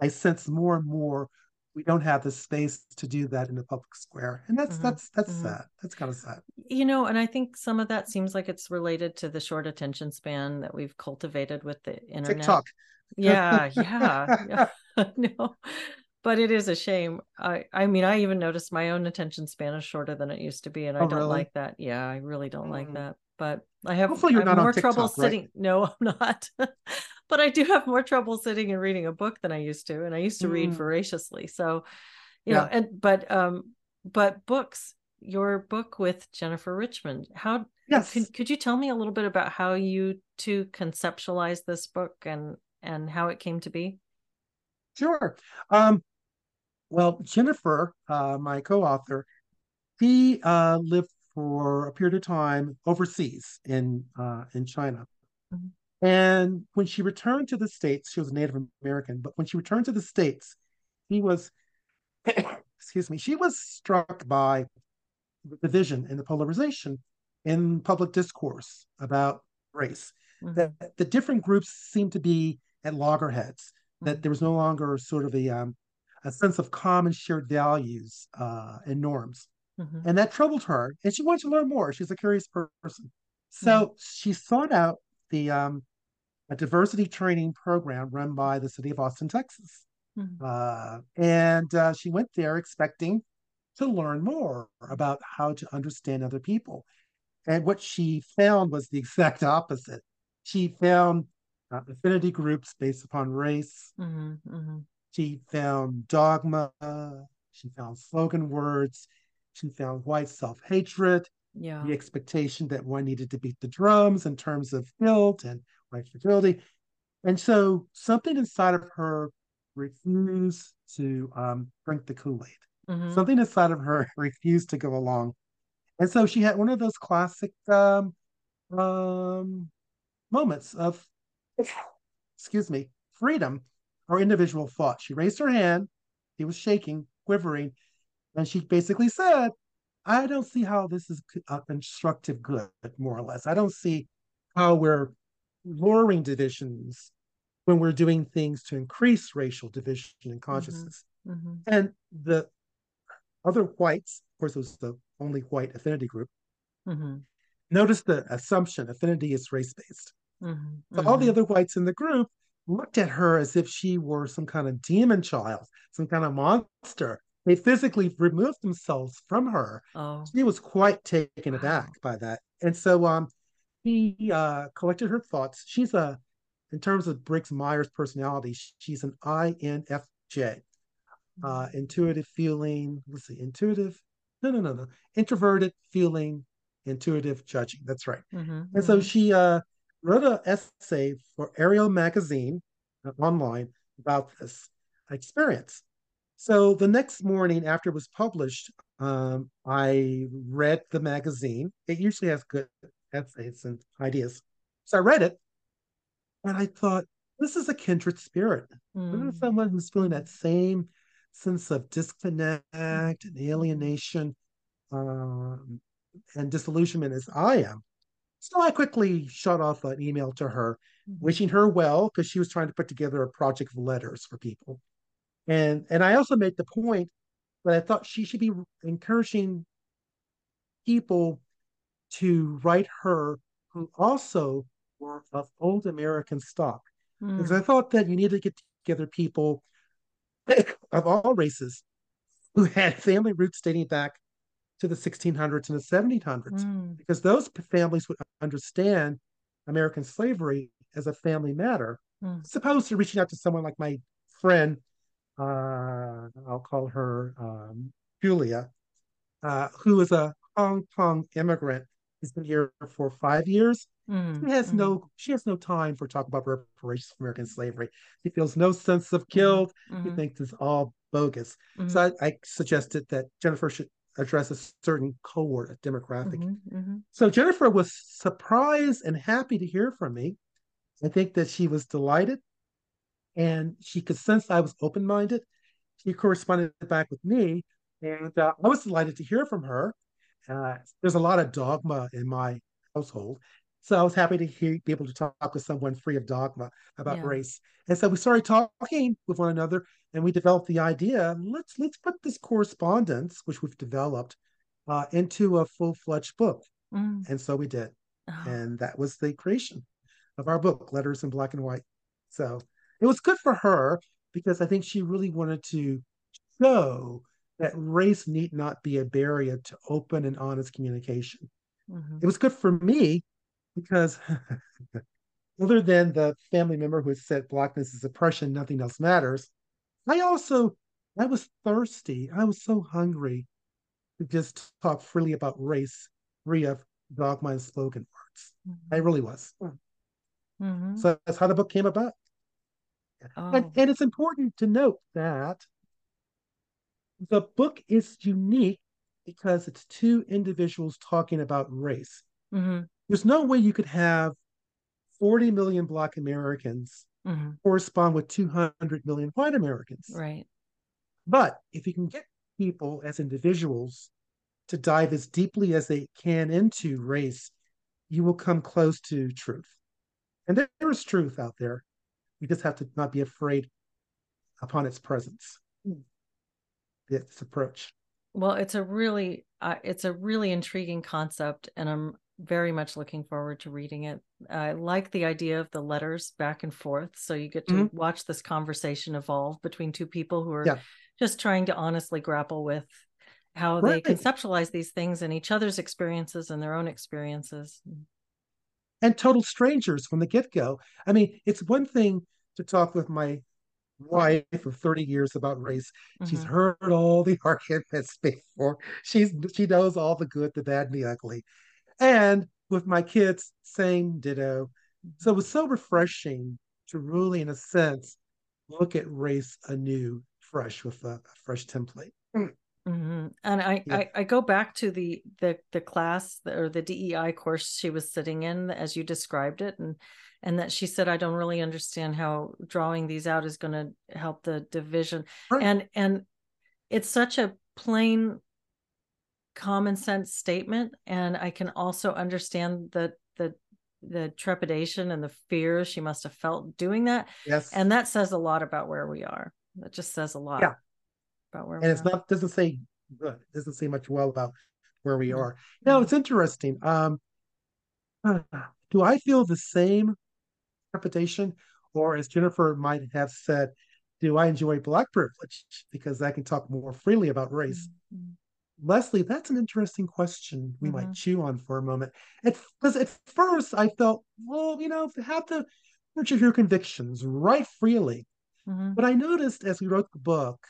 I sense more and more we don't have the space to do that in the public square and that's mm-hmm. that's that's mm-hmm. sad that's kind of sad you know and i think some of that seems like it's related to the short attention span that we've cultivated with the internet TikTok. yeah yeah, yeah. no but it is a shame i i mean i even noticed my own attention span is shorter than it used to be and oh, i don't really? like that yeah i really don't mm. like that but i have, Hopefully you're I have not more TikTok, trouble right? sitting no i'm not but I do have more trouble sitting and reading a book than I used to, and I used to mm. read voraciously. So, you yeah. know, and but um, but books. Your book with Jennifer Richmond. How yes. could could you tell me a little bit about how you two conceptualized this book and and how it came to be? Sure. Um, well, Jennifer, uh, my co-author, he uh, lived for a period of time overseas in uh, in China. Mm-hmm. And when she returned to the States, she was a Native American, but when she returned to the States, he was, excuse me, she was struck by the division and the polarization in public discourse about race. Mm-hmm. That the different groups seemed to be at loggerheads, that there was no longer sort of a, um, a sense of common shared values uh, and norms. Mm-hmm. And that troubled her. And she wanted to learn more. She's a curious person. So mm-hmm. she sought out the um, a diversity training program run by the city of Austin, Texas. Mm-hmm. Uh, and uh, she went there expecting to learn more about how to understand other people. And what she found was the exact opposite. She found uh, affinity groups based upon race. Mm-hmm, mm-hmm. She found dogma. She found slogan words. She found white self hatred. Yeah. The expectation that one needed to beat the drums in terms of guilt and white fragility. And so something inside of her refused to um, drink the Kool Aid. Mm-hmm. Something inside of her refused to go along. And so she had one of those classic um, um, moments of, excuse me, freedom or individual thought. She raised her hand. He was shaking, quivering. And she basically said, I don't see how this is a constructive good, more or less. I don't see how we're lowering divisions when we're doing things to increase racial division and mm-hmm. consciousness. Mm-hmm. Mm-hmm. And the other whites, of course, it was the only white affinity group. Mm-hmm. Notice the assumption affinity is race based. Mm-hmm. So all the mm-hmm. other whites in the group looked at her as if she were some kind of demon child, some kind of monster. They physically removed themselves from her. Oh. She was quite taken wow. aback by that. And so um, He uh, collected her thoughts. She's a, in terms of Briggs Myers personality, she's an INFJ, uh, intuitive feeling. Let's see, intuitive. No, no, no, no. Introverted feeling, intuitive judging. That's right. Mm-hmm, and so mm-hmm. she uh, wrote an essay for Areo magazine uh, online about this experience. So the next morning after it was published, um, I read the magazine. It usually has good essays and ideas. So I read it and I thought, this is a kindred spirit. Mm. This is someone who's feeling that same sense of disconnect and alienation um, and disillusionment as I am. So I quickly shot off an email to her, mm-hmm. wishing her well, because she was trying to put together a project of letters for people. And and I also made the point that I thought she should be encouraging people to write her who also were of old American stock. Mm. Because I thought that you needed to get together people of all races who had family roots dating back to the 1600s and the 1700s, mm. because those families would understand American slavery as a family matter, mm. opposed to reaching out to someone like my friend, uh, I'll call her um, Julia, uh, who is a Hong Kong immigrant He's been here for five years. Mm, she has mm. no she has no time for talk about reparations for American slavery. She feels no sense of guilt. Mm-hmm. She thinks it's all bogus. So I, I, suggested that Jennifer should address a certain cohort, a demographic. Mm-hmm, mm-hmm. So Jennifer was surprised and happy to hear from me. I think that she was delighted and she could sense I was open minded. She corresponded back with me, and uh, I was delighted to hear from her. Uh, there's a lot of dogma in my household. So I was happy to hear, be able to talk with someone free of dogma about yeah. race. And so we started talking with one another and we developed the idea, let's let's put this correspondence, which we've developed, uh, into a full-fledged book. Mm. And so we did. Oh. And that was the creation of our book, Letters in Black and White. So it was good for her because I think she really wanted to show that race need not be a barrier to open and honest communication. Mm-hmm. It was good for me because other than the family member who has said blackness is oppression, nothing else matters. I also I was thirsty. I was so hungry to just talk freely about race, free of dogma and slogan words. Mm-hmm. I really was. Mm-hmm. So that's how the book came about. Oh. And, and it's important to note that the book is unique because it's two individuals talking about race. Mm-hmm. There's no way you could have 40 million Black Americans mm-hmm. correspond with 200 million white Americans. Right. But if you can get people as individuals to dive as deeply as they can into race, you will come close to truth. And there is truth out there. You just have to not be afraid upon its presence this approach. Well, it's a really uh, it's a really intriguing concept, and I'm very much looking forward to reading it. I like the idea of the letters back and forth, so you get to mm-hmm. watch this conversation evolve between two people who are yeah. just trying to honestly grapple with how right. they conceptualize these things and each other's experiences and their own experiences. And total strangers from the get go. I mean, it's one thing to talk with my wife of 30 years about race. Mm-hmm. She's heard all the arguments before. She's she knows all the good, the bad, and the ugly. And with my kids, same ditto. So it was so refreshing to really, in a sense, look at race anew, fresh with a, a fresh template. Mm-hmm. And I, yeah. I, I go back to the the the class or the DEI course she was sitting in as you described it, and and that she said i don't really understand how drawing these out is going to help the division right. and and it's such a plain common sense statement and i can also understand the the the trepidation and the fear she must have felt doing that. Yes. And that says a lot about where we are. That just says a lot yeah. about where and it's are. not doesn't say good doesn't say much well about where we are. Now it's interesting um do i feel the same trepidation or as Jennifer might have said, do I enjoy black privilege? Because I can talk more freely about race? Mm-hmm. Leslie, that's an interesting question we Mhm. might chew on for a moment. Because at, first I felt, well, you know, have to of your convictions, write freely. Mhm. But I noticed as we wrote the book,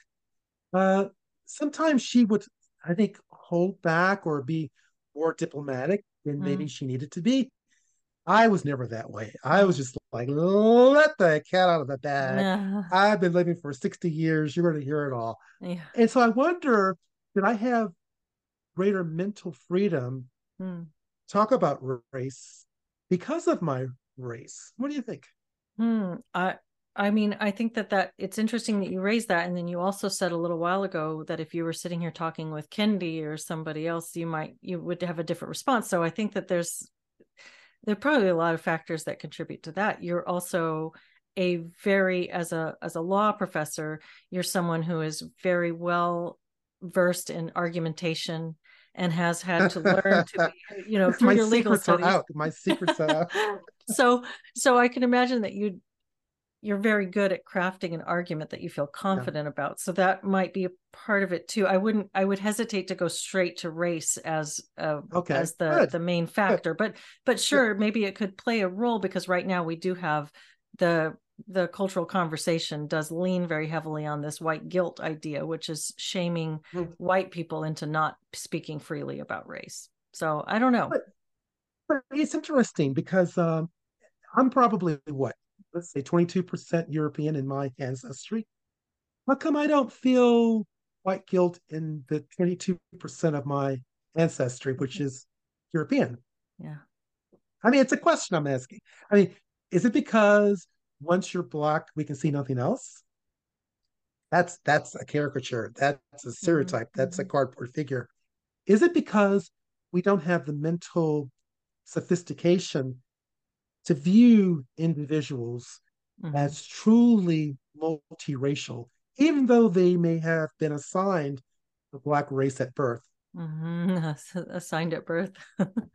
uh, sometimes she would, I think, hold back or be more diplomatic than maybe Mm. she needed to be. I was never that way. I was just like, let the cat out of the bag. Yeah. I've been living for 60 years. You're going to hear it all. Yeah. And so I wonder, did I have greater mental freedom Mm. talk about race because of my race? What do you think? Hmm. I I mean, I think that that it's interesting that you raised that, and then you also said a little while ago that if you were sitting here talking with Kendi or somebody else, you might you would have a different response. So I think that there's there are probably a lot of factors that contribute to that. You're also a very as a as a law professor, you're someone who is very well versed in argumentation and has had to learn to be, you know through My your legal studies. out. My secrets are out. so so I can imagine that you you're very good at crafting an argument that you feel confident about. So that might be a part of it too. I wouldn't I would hesitate to go straight to race as uh, Okay, as the good. the main factor. But but sure, maybe it could play a role because right now we do have the the cultural conversation does lean very heavily on this white guilt idea, which is shaming Mm. white people into not speaking freely about race. So I don't know. But- But it's interesting because um, I'm probably what, let's say 22% European in my ancestry. How come I don't feel white guilt in the 22% of my ancestry, which is European? Yeah. I mean, it's a question I'm asking. I mean, is it because once you're black, we can see nothing else? That's that's a caricature. That's a stereotype. That's a mhm. cardboard figure. Is it because we don't have the mental sophistication to view individuals Mhm. as truly multiracial, even though they may have been assigned the black race at birth? Mhm. Assigned at birth.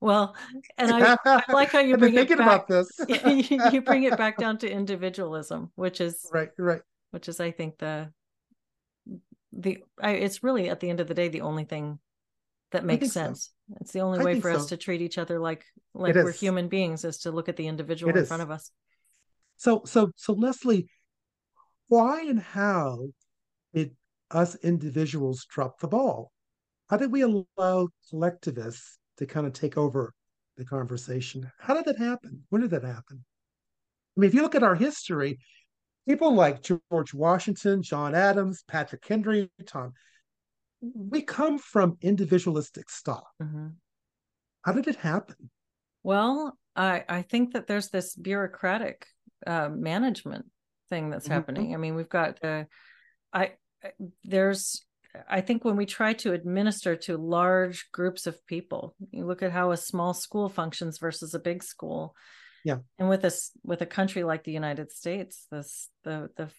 well, and I, I like how you bring it thinking back. about this. you bring it back down to individualism, which is right, right. which is I think the the I, it's really at the end of the day the only thing that makes think so. sense. It's the only I way for us to treat each other like like we're human beings is to look at the individual It in is. front of us. So, so, so, Leslie, why and how did us individuals drop the ball? How did we allow collectivists to kind of take over the conversation? How did that happen? When did that happen? I mean, if you look at our history, people like George Washington, John Adams, Patrick Henry, Tom, we come from individualistic stock. Mhm. How did it happen? Well, I I think that there's this bureaucratic uh, management thing that's Mhm. happening. I mean, we've got uh, I- there's I think when we try to administer to large groups of people, you look at how a small school functions versus a big school. Yeah. And with this with a country like the United States, this the the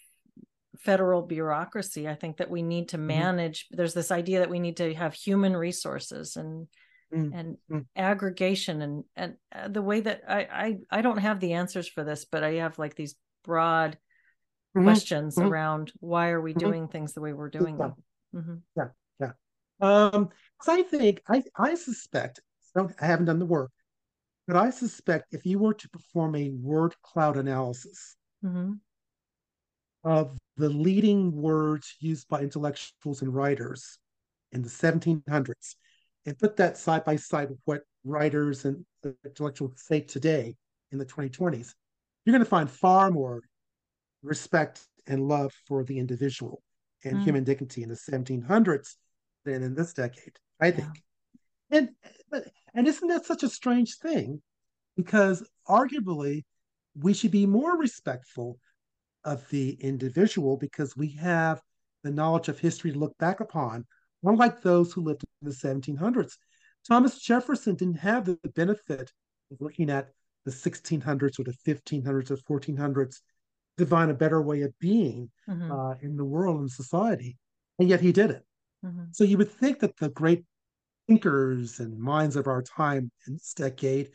federal bureaucracy, I think that we need to Mm-hmm. manage there's this idea that we need to have human resources and Mm, and mm. aggregation and and uh, the way that I, I I don't have the answers for this, but I have like these broad Mhm, questions mhm. around why are we doing things the way we're doing Yeah. them. Mhm. Um, so I think I I suspect I, don't, I haven't done the work, but I suspect if you were to perform a word cloud analysis Mhm. of the leading words used by intellectuals and writers in the 1700s and put that side by side with what writers and intellectuals say today in the 2020s, you're going to find far more respect and love for the individual and Mm. human dignity in the 1700s than in this decade, I think. And but and isn't that such a strange thing? Because arguably we should be more respectful of the individual because we have the knowledge of history to look back upon, unlike those who lived in the 1700s. Thomas Jefferson didn't have the benefit of looking at the 1600s or the 1500s or 1400s to find a better way of being Mhm. uh, in the world and society, and yet he did it. Mhm. So you would think that the great thinkers and minds of our time in this decade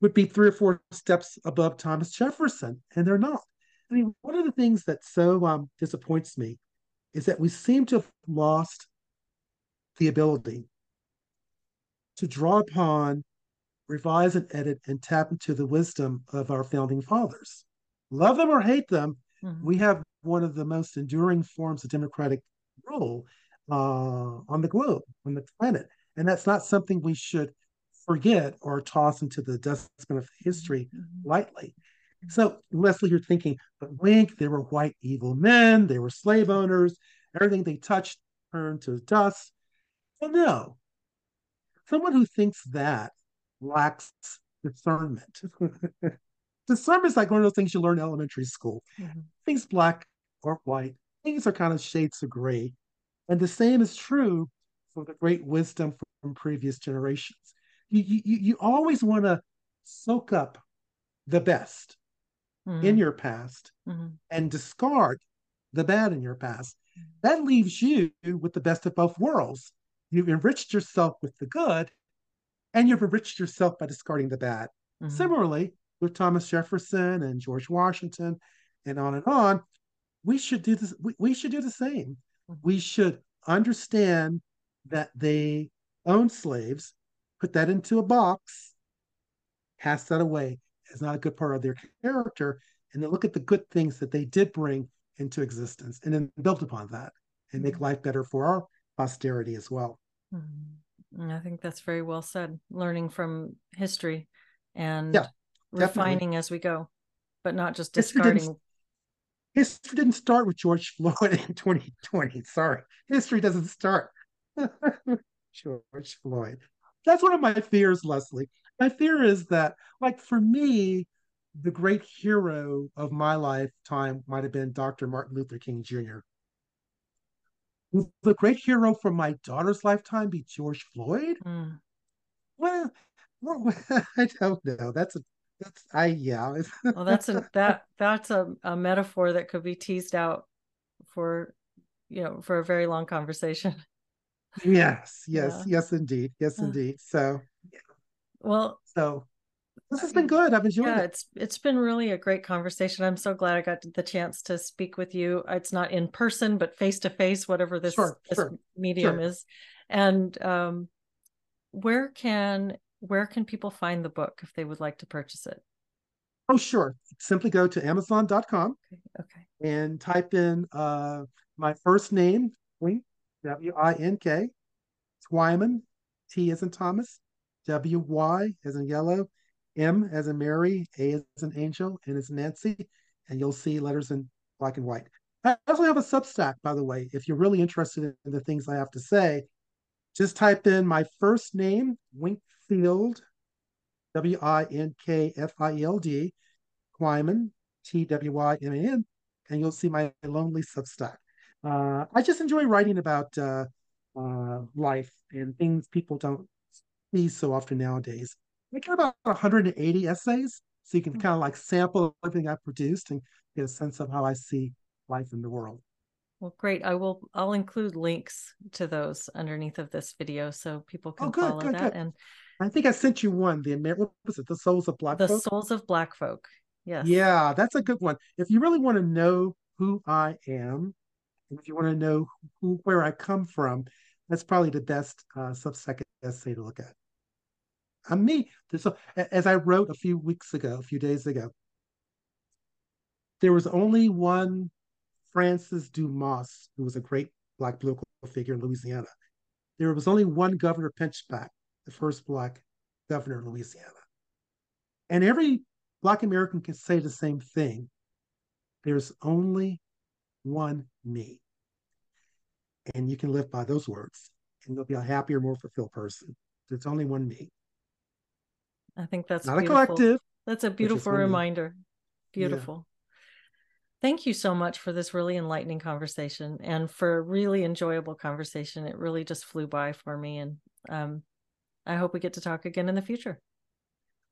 would be three or four steps above Thomas Jefferson, and they're not. I mean, one of the things that so um, disappoints me is that we seem to have lost the ability to draw upon, revise and edit, and tap into the wisdom of our founding fathers. Love them or hate them, mm-hmm. we have one of the most enduring forms of democratic rule uh, on the globe, on the planet. And that's not something we should forget or toss into the dustbin of history mm-hmm. lightly. So, Leslie, you're thinking, but Wink, they were white evil men, they were slave owners, everything they touched turned to dust. Well, no. Someone who thinks that lacks discernment. discernment is like one of those things you learn in elementary school. Mm-hmm. Things black or white, things are kind of shades of gray. And the same is true for the great wisdom from previous generations. You, you, you always want to soak up the best mm-hmm. in your past mm-hmm. and discard the bad in your past. That leaves you with the best of both worlds. You've enriched yourself with the good, and you've enriched yourself by discarding the bad. Mm-hmm. Similarly, with Thomas Jefferson and George Washington, and on and on, we should do this. We, we should do the same. Mm-hmm. We should understand that they owned slaves, put that into a box, cast that away, is not a good part of their character, and then look at the good things that they did bring into existence, and then build upon that and make mm-hmm. life better for our posterity as well. Mm-hmm. I think that's very well said. Learning from history and yeah, refining definitely. as we go, but not just discarding. History didn't, history didn't start with George Floyd in 2020. Sorry, history doesn't start. George Floyd. That's one of my fears, Leslie. My fear is that, like for me, the great hero of my lifetime might have been Dr. Martin Luther King Jr. Will the great hero from my daughter's lifetime be George Floyd? Mm. Well, well, I don't know. That's a that's I yeah. well, that's a that that's a, a metaphor that could be teased out for you know for a very long conversation. Yes, yes, yeah. yes, indeed, yes, indeed. So yeah. well, so this has been good. I've enjoyed yeah, it. it's it's been really a great conversation. I'm so glad I got the chance to speak with you. It's not in person, but face to face, whatever this, sure, this sure, medium sure. is. And um, where can where can people find the book if they would like to purchase it? Oh, sure. Simply go to Amazon.com. Okay. okay. And type in uh, my first name, Wink, W I N K, Twyman, T as in Thomas, W Y as in yellow, M as in Mary, A as in Angel, N as in Nancy, and you'll see letters in black and white. I also have a Substack, by the way. If you're really interested in the things I have to say, just type in my first name, Winkfield, W I N K F I E L D, Twyman, T W Y M A N, and you'll see my lonely Substack. Uh, I just enjoy writing about uh, uh, life and things people don't see so often nowadays. I got about 180 essays, so you can kind of like sample everything I produced and get a sense of how I see life in the world. Well, great. I will. I'll include links to those underneath of this video so people can oh, good, follow good, that. Good. And I think I sent you one. The What was it? The Souls of Black. Folk. The Folk? Souls of Black Folk. Yes. Yeah, that's a good one. If you really want to know who I am, and if you want to know who, where I come from, that's probably the best uh, Substack essay to look at. I'm me. So, as I wrote a few weeks ago, a few days ago, there was only one Francis Dumas, who was a great Black political figure in Louisiana. There was only one Governor Pinchback, the first Black governor of Louisiana. And every Black American can say the same thing. There's only one me. And you can live by those words, and you'll be a happier, more fulfilled person. There's only one me. I think that's not beautiful. a collective. That's a beautiful reminder. Beautiful. Yeah. Thank you so much for this really enlightening conversation and for a really enjoyable conversation. It really just flew by for me. And um, I hope we get to talk again in the future.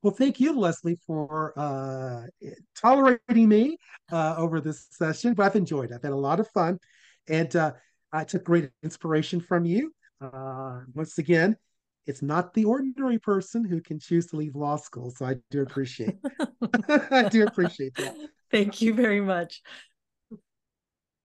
Well, thank you, Leslie, for uh, tolerating me uh, over this session. But I've enjoyed it. I've had a lot of fun. And uh, I took great inspiration from you. Uh, once again, it's not the ordinary person who can choose to leave law school. So I do appreciate I do appreciate that. Thank you very much.